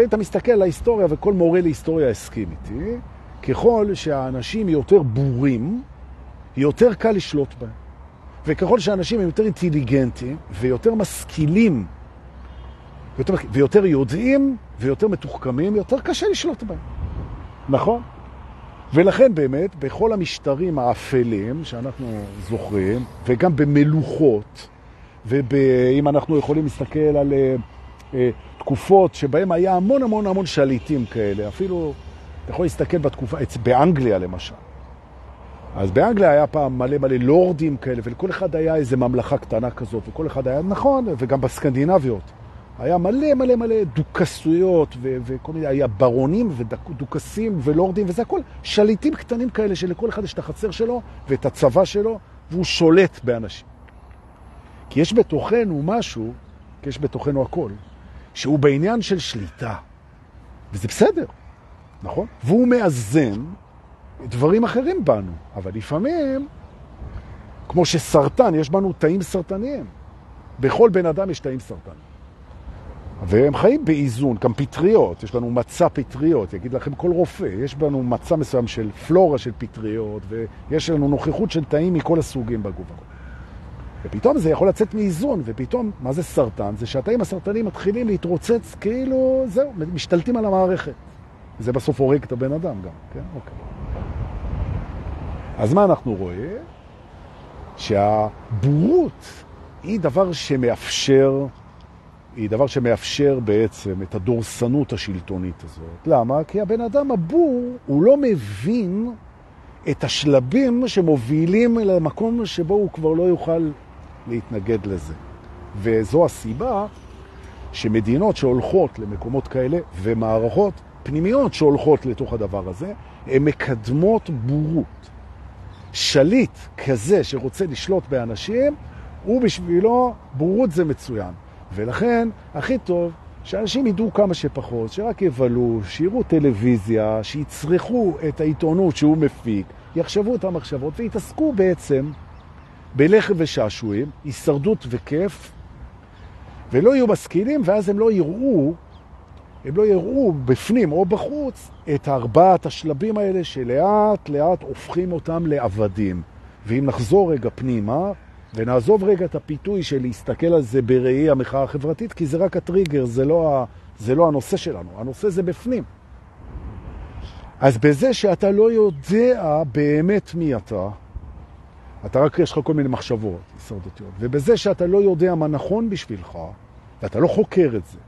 כשאתה מסתכל על ההיסטוריה, וכל מורה להיסטוריה הסכים איתי, ככל שהאנשים יותר בורים, יותר קל לשלוט בהם. וככל שאנשים הם יותר אינטליגנטים ויותר משכילים ויותר, ויותר יודעים ויותר מתוחכמים, יותר קשה לשלוט בהם. נכון? ולכן באמת, בכל המשטרים האפלים שאנחנו זוכרים, וגם במלוכות, ואם אנחנו יכולים להסתכל על uh, תקופות שבהן היה המון המון המון שליטים כאלה, אפילו, אתה יכול להסתכל בתקופה, באנגליה למשל. אז באנגליה היה פעם מלא מלא לורדים כאלה, ולכל אחד היה איזו ממלכה קטנה כזאת, וכל אחד היה, נכון, וגם בסקנדינביות. היה מלא מלא מלא דוכסויות, וכל מיני, היה ברונים ודוכסים ולורדים, וזה הכל שליטים קטנים כאלה שלכל אחד יש את החצר שלו ואת הצבא שלו, והוא שולט באנשים. כי יש בתוכנו משהו, כי יש בתוכנו הכל, שהוא בעניין של שליטה. וזה בסדר, נכון? והוא מאזן דברים אחרים בנו, אבל לפעמים, כמו שסרטן, יש בנו תאים סרטניים. בכל בן אדם יש תאים סרטניים. והם חיים באיזון, גם פטריות, יש לנו מצע פטריות, יגיד לכם כל רופא, יש לנו מצע מסוים של פלורה של פטריות, ויש לנו נוכחות של תאים מכל הסוגים בגוף. ופתאום זה יכול לצאת מאיזון, ופתאום, מה זה סרטן? זה שהתאים הסרטניים מתחילים להתרוצץ כאילו, זהו, משתלטים על המערכת. זה בסוף הורג את הבן אדם גם, כן? אוקיי. אז מה אנחנו רואים? שהבורות היא דבר שמאפשר היא דבר שמאפשר בעצם את הדורסנות השלטונית הזאת. למה? כי הבן אדם הבור, הוא לא מבין את השלבים שמובילים למקום שבו הוא כבר לא יוכל להתנגד לזה. וזו הסיבה שמדינות שהולכות למקומות כאלה ומערכות פנימיות שהולכות לתוך הדבר הזה, הן מקדמות בורות. שליט כזה שרוצה לשלוט באנשים, הוא בשבילו, בורות זה מצוין. ולכן, הכי טוב שאנשים ידעו כמה שפחות, שרק יבלו, שיראו טלוויזיה, שיצרכו את העיתונות שהוא מפיק, יחשבו את המחשבות ויתעסקו בעצם בלחם ושעשועים, הישרדות וכיף, ולא יהיו משכילים, ואז הם לא יראו, הם לא יראו בפנים או בחוץ את ארבעת השלבים האלה שלאט לאט הופכים אותם לעבדים. ואם נחזור רגע פנימה, ונעזוב רגע את הפיתוי של להסתכל על זה בראי המחאה החברתית, כי זה רק הטריגר, זה לא, ה, זה לא הנושא שלנו, הנושא זה בפנים. אז בזה שאתה לא יודע באמת מי אתה, אתה רק יש לך כל מיני מחשבות הישרדותיות, ובזה שאתה לא יודע מה נכון בשבילך, ואתה לא חוקר את זה,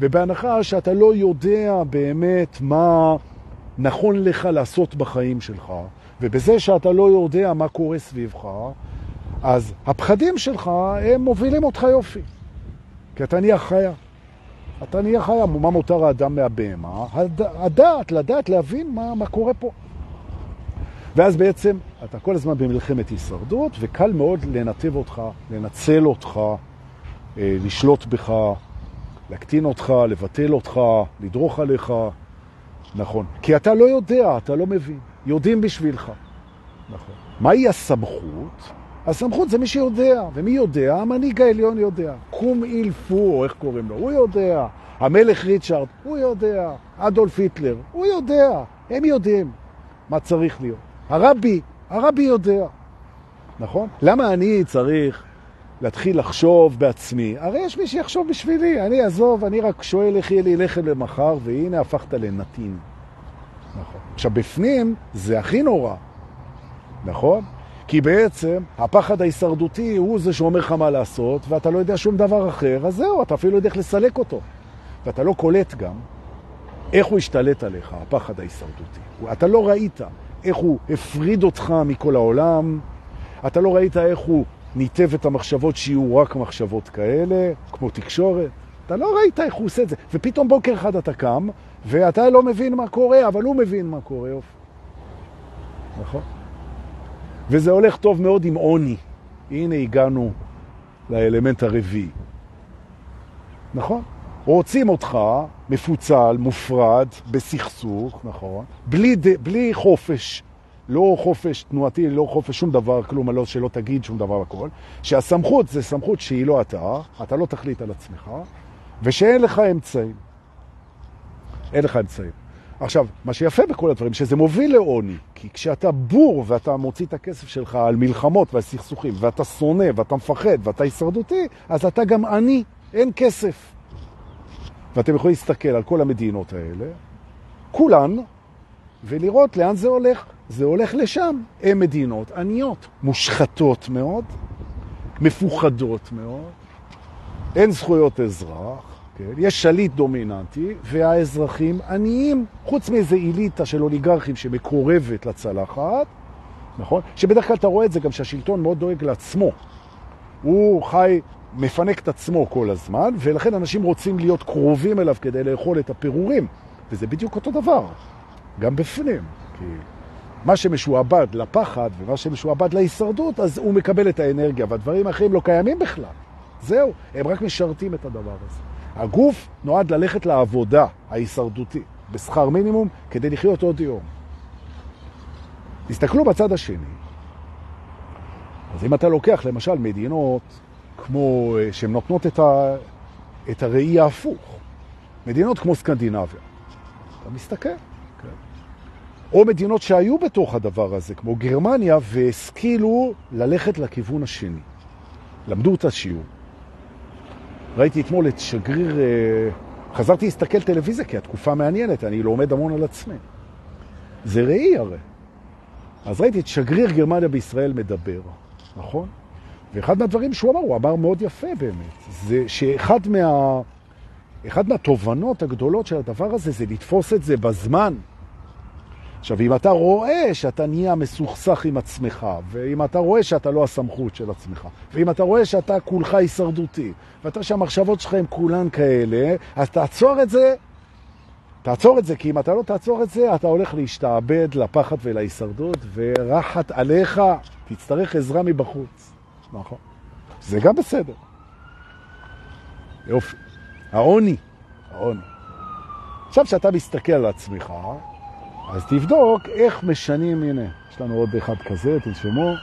ובהנחה שאתה לא יודע באמת מה נכון לך לעשות בחיים שלך, ובזה שאתה לא יודע מה קורה סביבך, אז הפחדים שלך, הם מובילים אותך יופי. כי אתה נהיה חיה. אתה נהיה חיה. מה מותר האדם מהבהמה? הד... הדעת, לדעת, להבין מה, מה קורה פה. ואז בעצם אתה כל הזמן במלחמת הישרדות, וקל מאוד לנתב אותך, לנצל אותך, אה, לשלוט בך, להקטין אותך, לבטל אותך, לדרוך עליך. נכון. כי אתה לא יודע, אתה לא מבין. יודעים בשבילך. נכון. מהי הסמכות? הסמכות זה מי שיודע, ומי יודע? המנהיג העליון יודע. קום אילפו, איך קוראים לו? הוא יודע. המלך ריצ'ארד, הוא יודע. אדולף היטלר, הוא יודע. הם יודעים מה צריך להיות. הרבי, הרבי יודע. נכון? למה אני צריך להתחיל לחשוב בעצמי? הרי יש מי שיחשוב בשבילי. אני אעזוב, אני רק שואל איך יהיה לי לחם למחר, והנה הפכת לנתין. נכון. עכשיו, בפנים זה הכי נורא, נכון? כי בעצם הפחד ההישרדותי הוא זה שאומר לך מה לעשות, ואתה לא יודע שום דבר אחר, אז זהו, אתה אפילו לא יודע איך לסלק אותו. ואתה לא קולט גם איך הוא השתלט עליך, הפחד ההישרדותי. אתה לא ראית איך הוא הפריד אותך מכל העולם, אתה לא ראית איך הוא ניתב את המחשבות שיהיו רק מחשבות כאלה, כמו תקשורת. אתה לא ראית איך הוא עושה את זה. ופתאום בוקר אחד אתה קם, ואתה לא מבין מה קורה, אבל הוא מבין מה קורה. אוף. נכון? וזה הולך טוב מאוד עם עוני. הנה הגענו לאלמנט הרביעי. נכון? רוצים אותך מפוצל, מופרד, בסכסוך, נכון? בלי, בלי חופש, לא חופש תנועתי, לא חופש שום דבר, כלום, לא, שלא תגיד שום דבר הכל, שהסמכות זה סמכות שהיא לא אתה, אתה לא תחליט על עצמך, ושאין לך אמצעים. אין לך אמצעים. עכשיו, מה שיפה בכל הדברים, שזה מוביל לעוני, כי כשאתה בור ואתה מוציא את הכסף שלך על מלחמות ועל סכסוכים, ואתה שונא ואתה מפחד ואתה הישרדותי, אז אתה גם עני, אין כסף. ואתם יכולים להסתכל על כל המדינות האלה, כולן, ולראות לאן זה הולך. זה הולך לשם. הן מדינות עניות, מושחתות מאוד, מפוחדות מאוד, אין זכויות אזרח, כן? יש שליט דומיננטי, והאזרחים עניים, חוץ מאיזה איליטה של אוליגרכים שמקורבת לצלחת, נכון? שבדרך כלל אתה רואה את זה גם שהשלטון מאוד דואג לעצמו. הוא חי, מפנק את עצמו כל הזמן, ולכן אנשים רוצים להיות קרובים אליו כדי לאכול את הפירורים. וזה בדיוק אותו דבר, גם בפנים. כי מה שמשועבד לפחד ומה שמשועבד להישרדות, אז הוא מקבל את האנרגיה, והדברים האחרים לא קיימים בכלל. זהו, הם רק משרתים את הדבר הזה. הגוף נועד ללכת לעבודה ההישרדותי בשכר מינימום כדי לחיות עוד יום. תסתכלו בצד השני. אז אם אתה לוקח למשל מדינות כמו, אה, שהן נותנות את, ה, את הראי ההפוך, מדינות כמו סקנדינביה, אתה מסתכל. כן. או מדינות שהיו בתוך הדבר הזה, כמו גרמניה, והשכילו ללכת לכיוון השני. למדו את השיעור. ראיתי אתמול את שגריר, אה, חזרתי להסתכל טלוויזיה, כי התקופה מעניינת, אני לומד המון על עצמי. זה ראי הרי. אז ראיתי את שגריר גרמניה בישראל מדבר, נכון? ואחד מהדברים שהוא אמר, הוא אמר מאוד יפה באמת, זה שאחד מה... אחד מהתובנות הגדולות של הדבר הזה זה לתפוס את זה בזמן. עכשיו, אם אתה רואה שאתה נהיה מסוכסך עם עצמך, ואם אתה רואה שאתה לא הסמכות של עצמך, ואם אתה רואה שאתה כולך הישרדותי, ואתה שהמחשבות שלך הן כולן כאלה, אז תעצור את זה, תעצור את זה, כי אם אתה לא תעצור את זה, אתה הולך להשתעבד לפחד ולהישרדות, ורחת עליך, תצטרך עזרה מבחוץ. נכון. זה גם בסדר. יופי. העוני, העוני. עכשיו, כשאתה מסתכל על עצמך, אז תבדוק איך משנים, הנה, יש לנו עוד אחד כזה, תנשמו.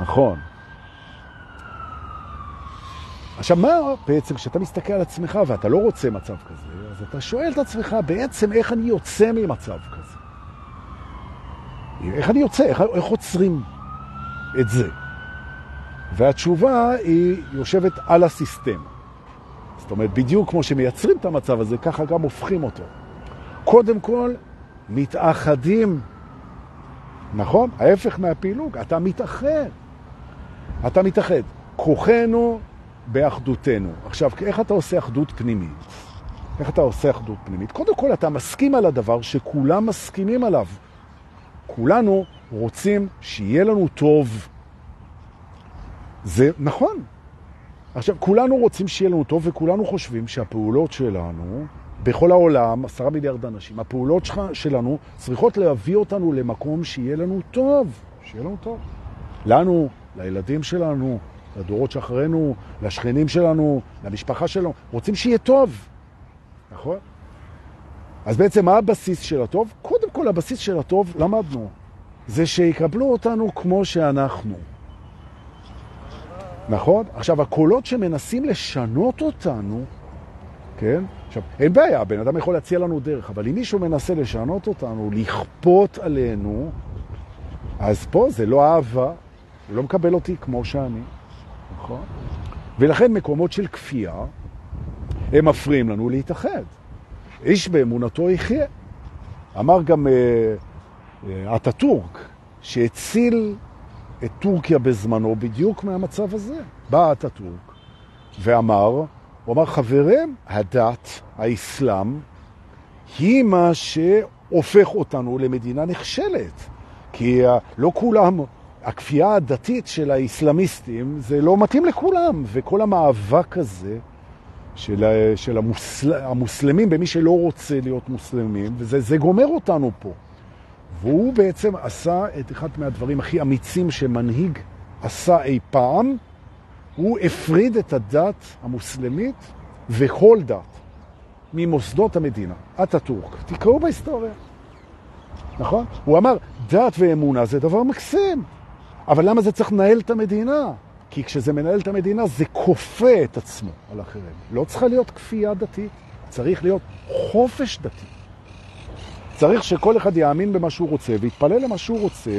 נכון. עכשיו, מה בעצם, כשאתה מסתכל על עצמך ואתה לא רוצה מצב כזה, אז אתה שואל את עצמך בעצם איך אני יוצא ממצב כזה. איך אני יוצא, איך, איך עוצרים את זה? והתשובה היא יושבת על הסיסטם. זאת אומרת, בדיוק כמו שמייצרים את המצב הזה, ככה גם הופכים אותו. קודם כל, מתאחדים. נכון? ההפך מהפילוג, אתה מתאחד. אתה מתאחד. כוחנו באחדותנו. עכשיו, איך אתה עושה אחדות פנימית? איך אתה עושה אחדות פנימית? קודם כל, אתה מסכים על הדבר שכולם מסכימים עליו. כולנו רוצים שיהיה לנו טוב. זה נכון. עכשיו, כולנו רוצים שיהיה לנו טוב, וכולנו חושבים שהפעולות שלנו, בכל העולם, עשרה מיליארד אנשים, הפעולות שלנו צריכות להביא אותנו למקום שיהיה לנו טוב. שיהיה לנו טוב. לנו, לילדים שלנו, לדורות שאחרינו, לשכנים שלנו, למשפחה שלנו, רוצים שיהיה טוב. נכון? אז בעצם מה הבסיס של הטוב? קודם כל הבסיס של הטוב, למדנו, זה שיקבלו אותנו כמו שאנחנו. נכון? עכשיו, הקולות שמנסים לשנות אותנו, כן? עכשיו, אין בעיה, בן אדם יכול להציע לנו דרך, אבל אם מישהו מנסה לשנות אותנו, לכפות עלינו, אז פה זה לא אהבה, הוא לא מקבל אותי כמו שאני, נכון? ולכן מקומות של כפייה, הם מפריעים לנו להתאחד. איש באמונתו יחיה. אמר גם אטאטורק, שהציל את טורקיה בזמנו בדיוק מהמצב הזה. בא אטאטורק ואמר, הוא אמר, חברים, הדת, האסלאם, היא מה שהופך אותנו למדינה נכשלת. כי לא כולם, הכפייה הדתית של האסלאמיסטים, זה לא מתאים לכולם, וכל המאבק הזה של, של המוסל, המוסלמים במי שלא רוצה להיות מוסלמים, וזה גומר אותנו פה. והוא בעצם עשה את אחד מהדברים הכי אמיצים שמנהיג עשה אי פעם, הוא הפריד את הדת המוסלמית וכל דת ממוסדות המדינה. אטאטורק, תקראו בהיסטוריה. נכון? הוא אמר, דת ואמונה זה דבר מקסים, אבל למה זה צריך לנהל את המדינה? כי כשזה מנהל את המדינה זה כופה את עצמו על אחרים. לא צריכה להיות כפייה דתית, צריך להיות חופש דתי. צריך שכל אחד יאמין במה שהוא רוצה ויתפלל למה שהוא רוצה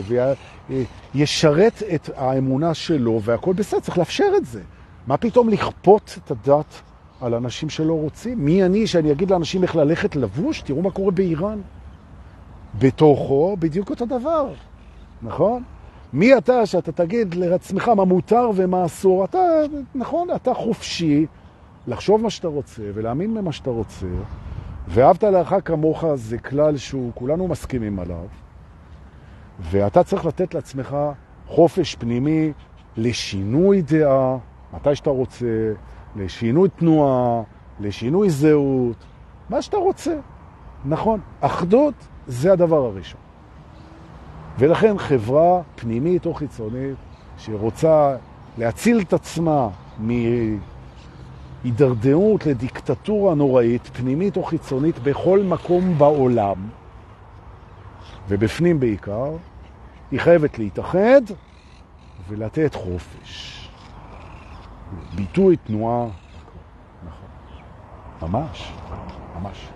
וישרת את האמונה שלו והכל בסדר, צריך לאפשר את זה. מה פתאום לכפות את הדת על אנשים שלא רוצים? מי אני שאני אגיד לאנשים איך ללכת לבוש? תראו מה קורה באיראן. בתוכו בדיוק אותו דבר, נכון? מי אתה שאתה תגיד לעצמך מה מותר ומה אסור? אתה, נכון, אתה חופשי לחשוב מה שאתה רוצה ולהאמין במה שאתה רוצה, ואהבת לאחר כמוך זה כלל שהוא, כולנו מסכימים עליו, ואתה צריך לתת לעצמך חופש פנימי לשינוי דעה, מתי שאתה רוצה, לשינוי תנועה, לשינוי זהות, מה שאתה רוצה. נכון, אחדות זה הדבר הראשון. ולכן חברה פנימית או חיצונית שרוצה להציל את עצמה מהידרדרות לדיקטטורה נוראית, פנימית או חיצונית, בכל מקום בעולם, ובפנים בעיקר, היא חייבת להתאחד ולתת חופש. ביטוי, תנועה, נכון. ממש, ממש.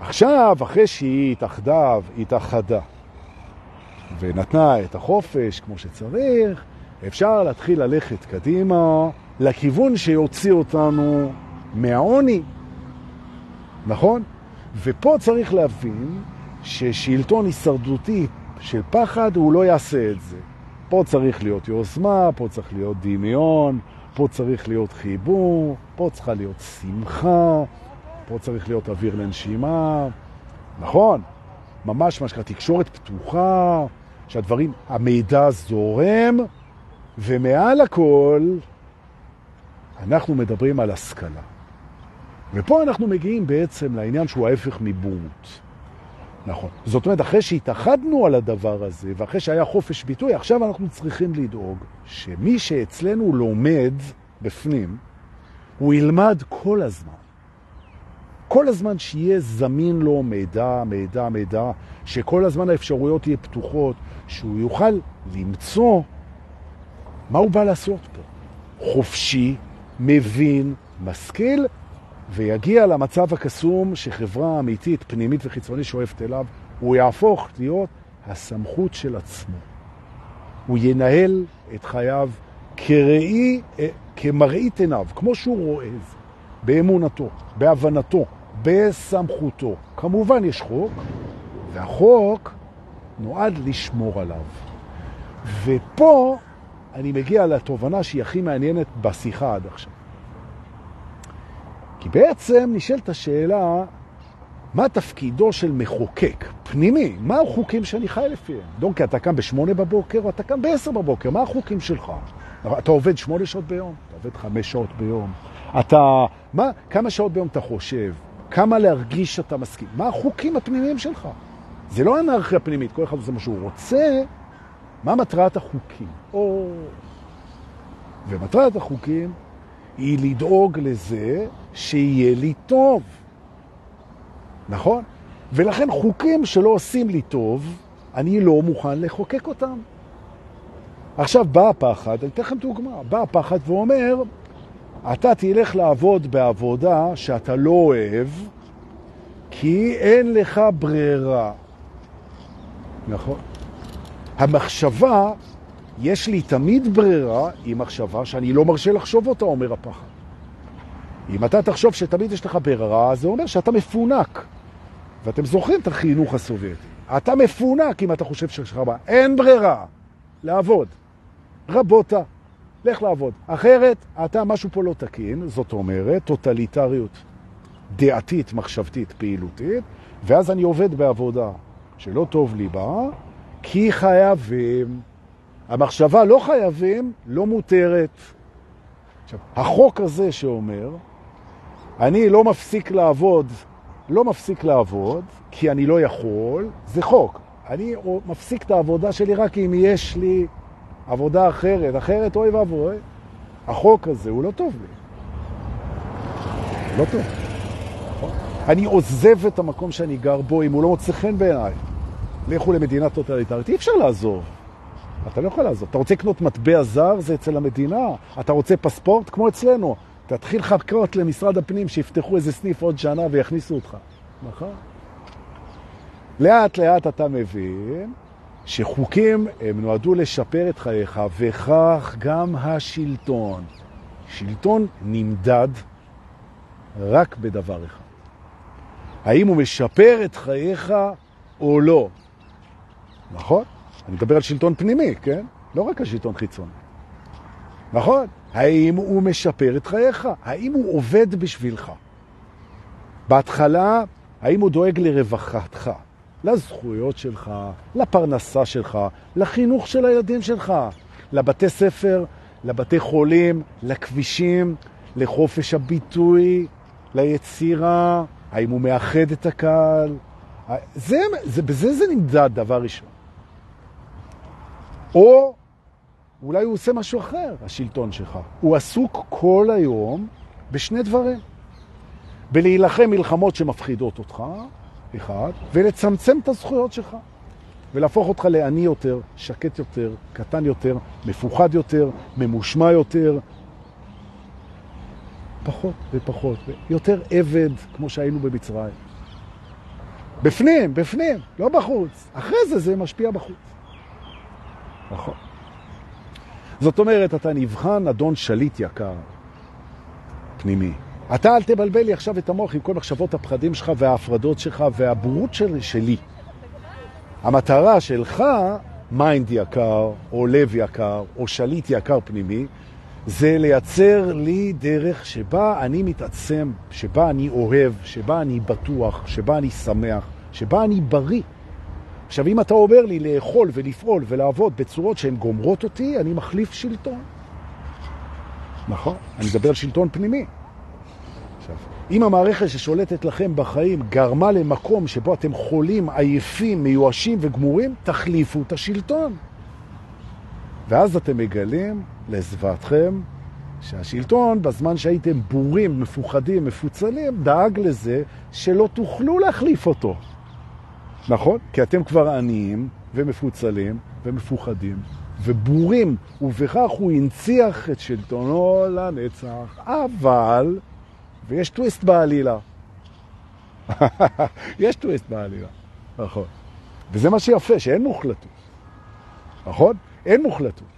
עכשיו, אחרי שהיא התאחדה, התאחדה, ונתנה את החופש כמו שצריך, אפשר להתחיל ללכת קדימה לכיוון שיוציא אותנו מהעוני, נכון? ופה צריך להבין ששלטון הישרדותי של פחד הוא לא יעשה את זה. פה צריך להיות יוזמה, פה צריך להיות דמיון, פה צריך להיות חיבור, פה צריכה להיות שמחה, פה צריך להיות אוויר לנשימה, נכון? ממש מה שקרה, תקשורת פתוחה, שהדברים, המידע זורם, ומעל הכל אנחנו מדברים על השכלה. ופה אנחנו מגיעים בעצם לעניין שהוא ההפך מבורות. נכון. זאת אומרת, אחרי שהתאחדנו על הדבר הזה, ואחרי שהיה חופש ביטוי, עכשיו אנחנו צריכים לדאוג שמי שאצלנו לומד בפנים, הוא ילמד כל הזמן. כל הזמן שיהיה זמין לו מידע, מידע, מידע, שכל הזמן האפשרויות יהיו פתוחות, שהוא יוכל למצוא מה הוא בא לעשות פה. חופשי, מבין, משכיל, ויגיע למצב הקסום שחברה אמיתית, פנימית וחיצונית שואפת אליו, הוא יהפוך להיות הסמכות של עצמו. הוא ינהל את חייו כראי, אה, כמראית עיניו, כמו שהוא רואה זה, באמונתו, בהבנתו, בסמכותו. כמובן יש חוק, והחוק נועד לשמור עליו. ופה אני מגיע לתובנה שהיא הכי מעניינת בשיחה עד עכשיו. כי בעצם נשאלת השאלה, מה תפקידו של מחוקק פנימי? מה החוקים שאני חי לפיהם? דונקי, אתה קם בשמונה בבוקר או אתה קם בעשר בבוקר? מה החוקים שלך? אתה עובד שמונה שעות ביום? אתה עובד חמש שעות ביום? אתה, מה, כמה שעות ביום אתה חושב? כמה להרגיש שאתה מסכים? מה החוקים הפנימיים שלך? זה לא אנרכיה פנימית, כל אחד עושה מה שהוא רוצה, מה מטרת החוקים? או... ומטרת החוקים היא לדאוג לזה שיהיה לי טוב. נכון? ולכן חוקים שלא עושים לי טוב, אני לא מוכן לחוקק אותם. עכשיו בא הפחד, אני אתן לכם דוגמה, בא הפחד ואומר, אתה תלך לעבוד בעבודה שאתה לא אוהב, כי אין לך ברירה. נכון. המחשבה, יש לי תמיד ברירה, היא מחשבה שאני לא מרשה לחשוב אותה, אומר הפחד. אם אתה תחשוב שתמיד יש לך ברירה, זה אומר שאתה מפונק. ואתם זוכרים את החינוך הסובייטי. אתה מפונק אם אתה חושב שיש לך. אין ברירה. לעבוד. רבותה, לך לעבוד. אחרת, אתה, משהו פה לא תקין, זאת אומרת, טוטליטריות דעתית, מחשבתית, פעילותית, ואז אני עובד בעבודה שלא טוב לי בה, כי חייבים. המחשבה לא חייבים, לא מותרת. עכשיו, החוק הזה שאומר, אני לא מפסיק לעבוד, לא מפסיק לעבוד, כי אני לא יכול, זה חוק. אני מפסיק את העבודה שלי רק אם יש לי עבודה אחרת. אחרת, אוי ואבוי, החוק הזה הוא לא טוב לי. לא טוב. אני עוזב את המקום שאני גר בו אם הוא לא מוצא חן בעיניי. לכו למדינה טוטליטרית, אי אפשר לעזוב. אתה לא יכול לעזוב. אתה רוצה לקנות מטבע זר, זה אצל המדינה. אתה רוצה פספורט, כמו אצלנו. תתחיל חכות למשרד הפנים שיפתחו איזה סניף עוד שנה ויכניסו אותך. נכון? לאט לאט אתה מבין שחוקים הם נועדו לשפר את חייך, וכך גם השלטון. שלטון נמדד רק בדבר אחד. האם הוא משפר את חייך או לא. נכון? אני מדבר על שלטון פנימי, כן? לא רק על שלטון חיצוני. נכון? האם הוא משפר את חייך? האם הוא עובד בשבילך? בהתחלה, האם הוא דואג לרווחתך, לזכויות שלך, לפרנסה שלך, לחינוך של הילדים שלך, לבתי ספר, לבתי חולים, לכבישים, לחופש הביטוי, ליצירה, האם הוא מאחד את הקהל? זה, זה, בזה זה נמדד דבר ראשון. או אולי הוא עושה משהו אחר, השלטון שלך. הוא עסוק כל היום בשני דברים. בלהילחם מלחמות שמפחידות אותך, אחד, ולצמצם את הזכויות שלך. ולהפוך אותך לעני יותר, שקט יותר, קטן יותר, מפוחד יותר, ממושמע יותר, פחות ופחות, יותר עבד, כמו שהיינו במצרים. בפנים, בפנים, לא בחוץ. אחרי זה זה משפיע בחוץ. נכון. זאת אומרת, אתה נבחן אדון שליט יקר, פנימי. אתה אל תבלבל לי עכשיו את המוח עם כל מחשבות הפחדים שלך וההפרדות שלך והבורות של, שלי. המטרה שלך, mind יקר, או לב יקר, או שליט יקר פנימי, זה לייצר לי דרך שבה אני מתעצם, שבה אני אוהב, שבה אני בטוח, שבה אני שמח, שבה אני בריא. עכשיו, אם אתה אומר לי לאכול ולפעול ולעבוד בצורות שהן גומרות אותי, אני מחליף שלטון. נכון, אני מדבר על שלטון פנימי. אם המערכת ששולטת לכם בחיים גרמה למקום שבו אתם חולים, עייפים, מיואשים וגמורים, תחליפו את השלטון. ואז אתם מגלים לזוועתכם שהשלטון, בזמן שהייתם בורים, מפוחדים, מפוצלים, דאג לזה שלא תוכלו להחליף אותו. נכון? כי אתם כבר עניים ומפוצלים ומפוחדים ובורים, ובכך הוא הנציח את שלטונו לנצח. אבל, ויש טוויסט בעלילה. יש טוויסט בעלילה, נכון. וזה מה שיפה, שאין מוחלטות. נכון? אין מוחלטות.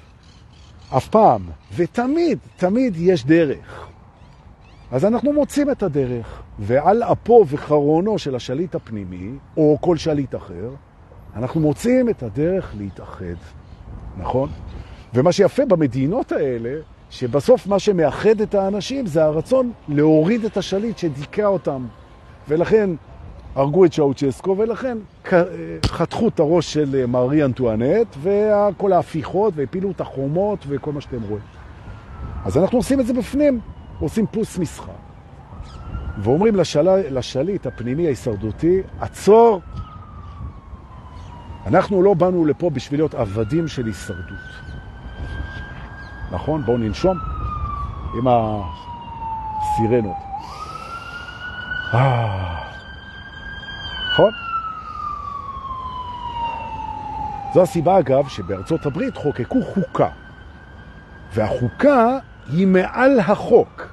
אף פעם. ותמיד, תמיד יש דרך. אז אנחנו מוצאים את הדרך, ועל אפו וחרונו של השליט הפנימי, או כל שליט אחר, אנחנו מוצאים את הדרך להתאחד, נכון? ומה שיפה במדינות האלה, שבסוף מה שמאחד את האנשים זה הרצון להוריד את השליט שדיכא אותם. ולכן הרגו את שאוצ'סקו, ולכן חתכו את הראש של מארי אנטואנט, וכל ההפיכות, והפילו את החומות, וכל מה שאתם רואים. אז אנחנו עושים את זה בפנים, עושים פוס משחק. ואומרים לשל... לשליט הפנימי ההישרדותי, עצור, אנחנו לא באנו לפה בשביל להיות עבדים של הישרדות. נכון? בואו ננשום עם הסירנות. אה... נכון? זו הסיבה, אגב, שבארצות הברית חוקקו חוקה. והחוקה היא מעל החוק.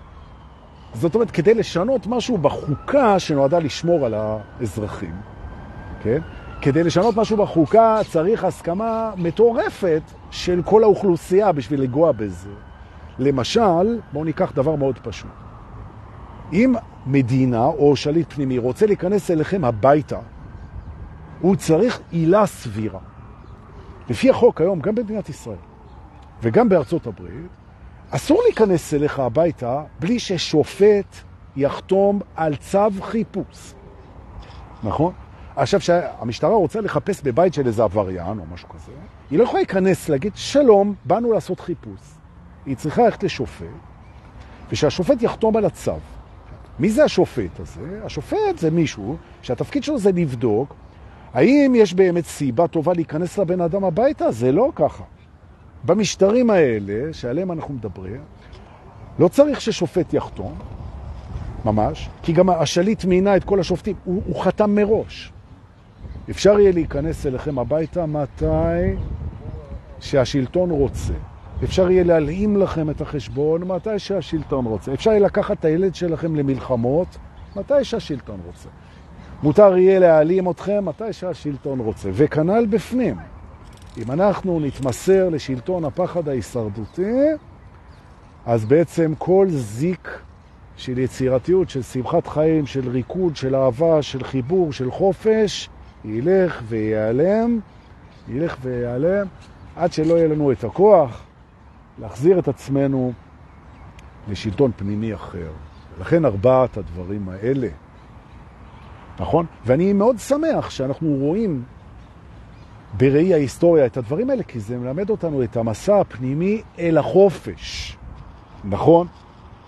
זאת אומרת, כדי לשנות משהו בחוקה שנועדה לשמור על האזרחים, כן? כדי לשנות משהו בחוקה צריך הסכמה מטורפת של כל האוכלוסייה בשביל לגוע בזה. למשל, בואו ניקח דבר מאוד פשוט. אם מדינה או שליט פנימי רוצה להיכנס אליכם הביתה, הוא צריך עילה סבירה. לפי החוק היום, גם במדינת ישראל וגם בארצות הברית, אסור להיכנס אליך הביתה בלי ששופט יחתום על צו חיפוש. נכון? עכשיו, כשהמשטרה רוצה לחפש בבית של איזה עבריין או משהו כזה, היא לא יכולה להיכנס, להגיד, שלום, באנו לעשות חיפוש. היא צריכה ללכת לשופט, ושהשופט יחתום על הצו. מי זה השופט הזה? השופט זה מישהו שהתפקיד שלו זה לבדוק האם יש באמת סיבה טובה להיכנס לבן אדם הביתה? זה לא ככה. במשטרים האלה, שעליהם אנחנו מדברים, לא צריך ששופט יחתום, ממש, כי גם השליט מינה את כל השופטים, הוא, הוא חתם מראש. אפשר יהיה להיכנס אליכם הביתה מתי שהשלטון רוצה. אפשר יהיה להלאים לכם את החשבון מתי שהשלטון רוצה. אפשר יהיה לקחת את הילד שלכם למלחמות מתי שהשלטון רוצה. מותר יהיה להעלים אתכם מתי שהשלטון רוצה. וכנ"ל בפנים. אם אנחנו נתמסר לשלטון הפחד ההישרדותי, אז בעצם כל זיק של יצירתיות, של שמחת חיים, של ריקוד, של אהבה, של חיבור, של חופש, ילך ויעלם, ילך ויעלם, עד שלא יהיה לנו את הכוח להחזיר את עצמנו לשלטון פנימי אחר. לכן ארבעת הדברים האלה, נכון? ואני מאוד שמח שאנחנו רואים בראי ההיסטוריה את הדברים האלה, כי זה מלמד אותנו את המסע הפנימי אל החופש, נכון?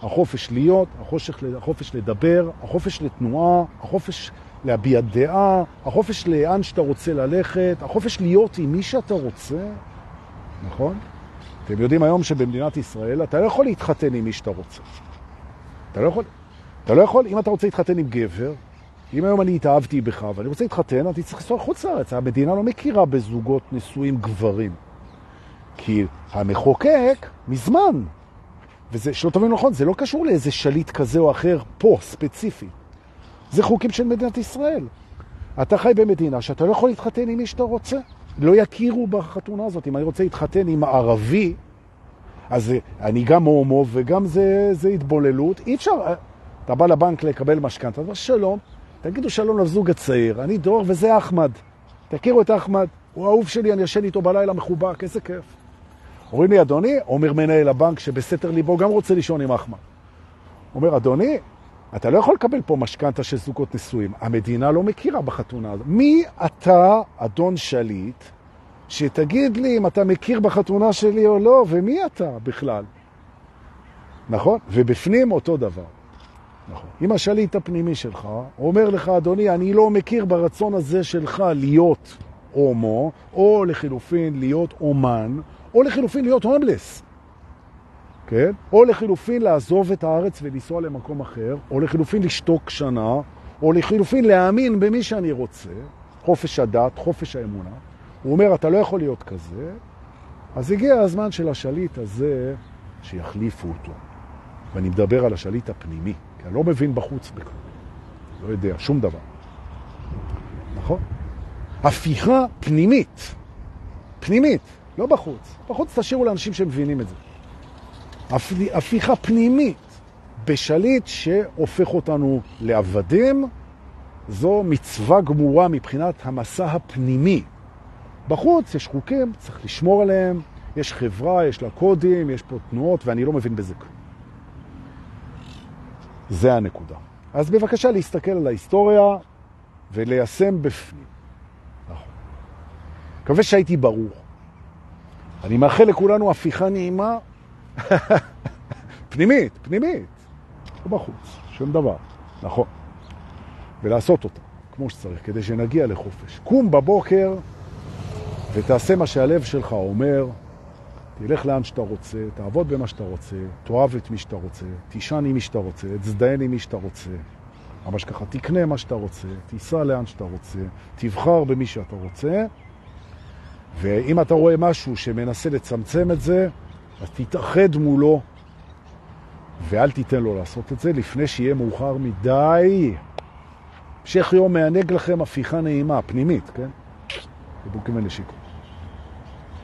החופש להיות, החופש, לדבר, החופש לתנועה, החופש להביע דעה, החופש לאן שאתה רוצה ללכת, החופש להיות עם מי שאתה רוצה, נכון? אתם יודעים היום שבמדינת ישראל אתה לא יכול להתחתן עם מי שאתה רוצה. אתה לא יכול, אתה לא יכול, אם אתה רוצה להתחתן עם גבר, אם היום אני התאהבתי בך ואני רוצה להתחתן, אני צריך לנסוע חוץ לארץ. המדינה לא מכירה בזוגות נשואים גברים. כי המחוקק מזמן, וזה, שלא תבין נכון, זה לא קשור לאיזה שליט כזה או אחר פה, ספציפי. זה חוקים של מדינת ישראל. אתה חי במדינה שאתה לא יכול להתחתן עם מי שאתה רוצה. לא יכירו בחתונה הזאת. אם אני רוצה להתחתן עם ערבי, אז אני גם הומו וגם זה, זה התבוללות. אי אפשר, אתה בא לבנק לקבל משכנתה, אתה אומר שלום, תגידו שלום לזוג הצעיר, אני דור וזה אחמד. תכירו את אחמד, הוא אהוב שלי, אני ישן איתו בלילה מחובק, איזה כיף. אומרים לי, אדוני, אומר מנהל הבנק שבסתר ליבו גם רוצה לישון עם אחמד. אומר, אדוני, אתה לא יכול לקבל פה משכנתה של זוגות נשואים. המדינה לא מכירה בחתונה הזאת. מי אתה, אדון שליט, שתגיד לי אם אתה מכיר בחתונה שלי או לא, ומי אתה בכלל? נכון? ובפנים אותו דבר. נכון. אם השליט הפנימי שלך אומר לך, אדוני, אני לא מכיר ברצון הזה שלך להיות הומו, או לחילופין להיות אומן, או לחילופין להיות הומלס. כן? או לחילופין לעזוב את הארץ ולנסוע למקום אחר, או לחילופין לשתוק שנה, או לחילופין להאמין במי שאני רוצה, חופש הדת, חופש האמונה. הוא אומר, אתה לא יכול להיות כזה, אז הגיע הזמן של השליט הזה שיחליפו אותו. ואני מדבר על השליט הפנימי, כי אני לא מבין בחוץ בכלל. לא יודע, שום דבר. נכון? הפיכה פנימית. פנימית, לא בחוץ. בחוץ תשאירו לאנשים שמבינים את זה. הפיכה פנימית בשליט שהופך אותנו לעבדים, זו מצווה גמורה מבחינת המסע הפנימי. בחוץ יש חוקים, צריך לשמור עליהם, יש חברה, יש לה קודים, יש פה תנועות, ואני לא מבין בזה כלום. זה הנקודה. אז בבקשה להסתכל על ההיסטוריה וליישם בפנים. נכון. מקווה שהייתי ברור. אני מאחל לכולנו הפיכה נעימה פנימית, פנימית, לא בחוץ, שום דבר, נכון. ולעשות אותה כמו שצריך, כדי שנגיע לחופש. קום בבוקר ותעשה מה שהלב שלך אומר, תלך לאן שאתה רוצה, תעבוד במה שאתה רוצה, תאהב את מי שאתה רוצה, תישן עם מי שאתה רוצה, תזדיין עם מי שאתה רוצה, ממש ככה, תקנה מה שאתה רוצה, תיסע לאן שאתה רוצה, תבחר במי שאתה רוצה, ואם אתה רואה משהו שמנסה לצמצם את זה, אז תתאחד מולו, ואל תיתן לו לעשות את זה לפני שיהיה מאוחר מדי. המשך יום מענג לכם הפיכה נעימה, פנימית, כן? חיבוקים ונשיקות.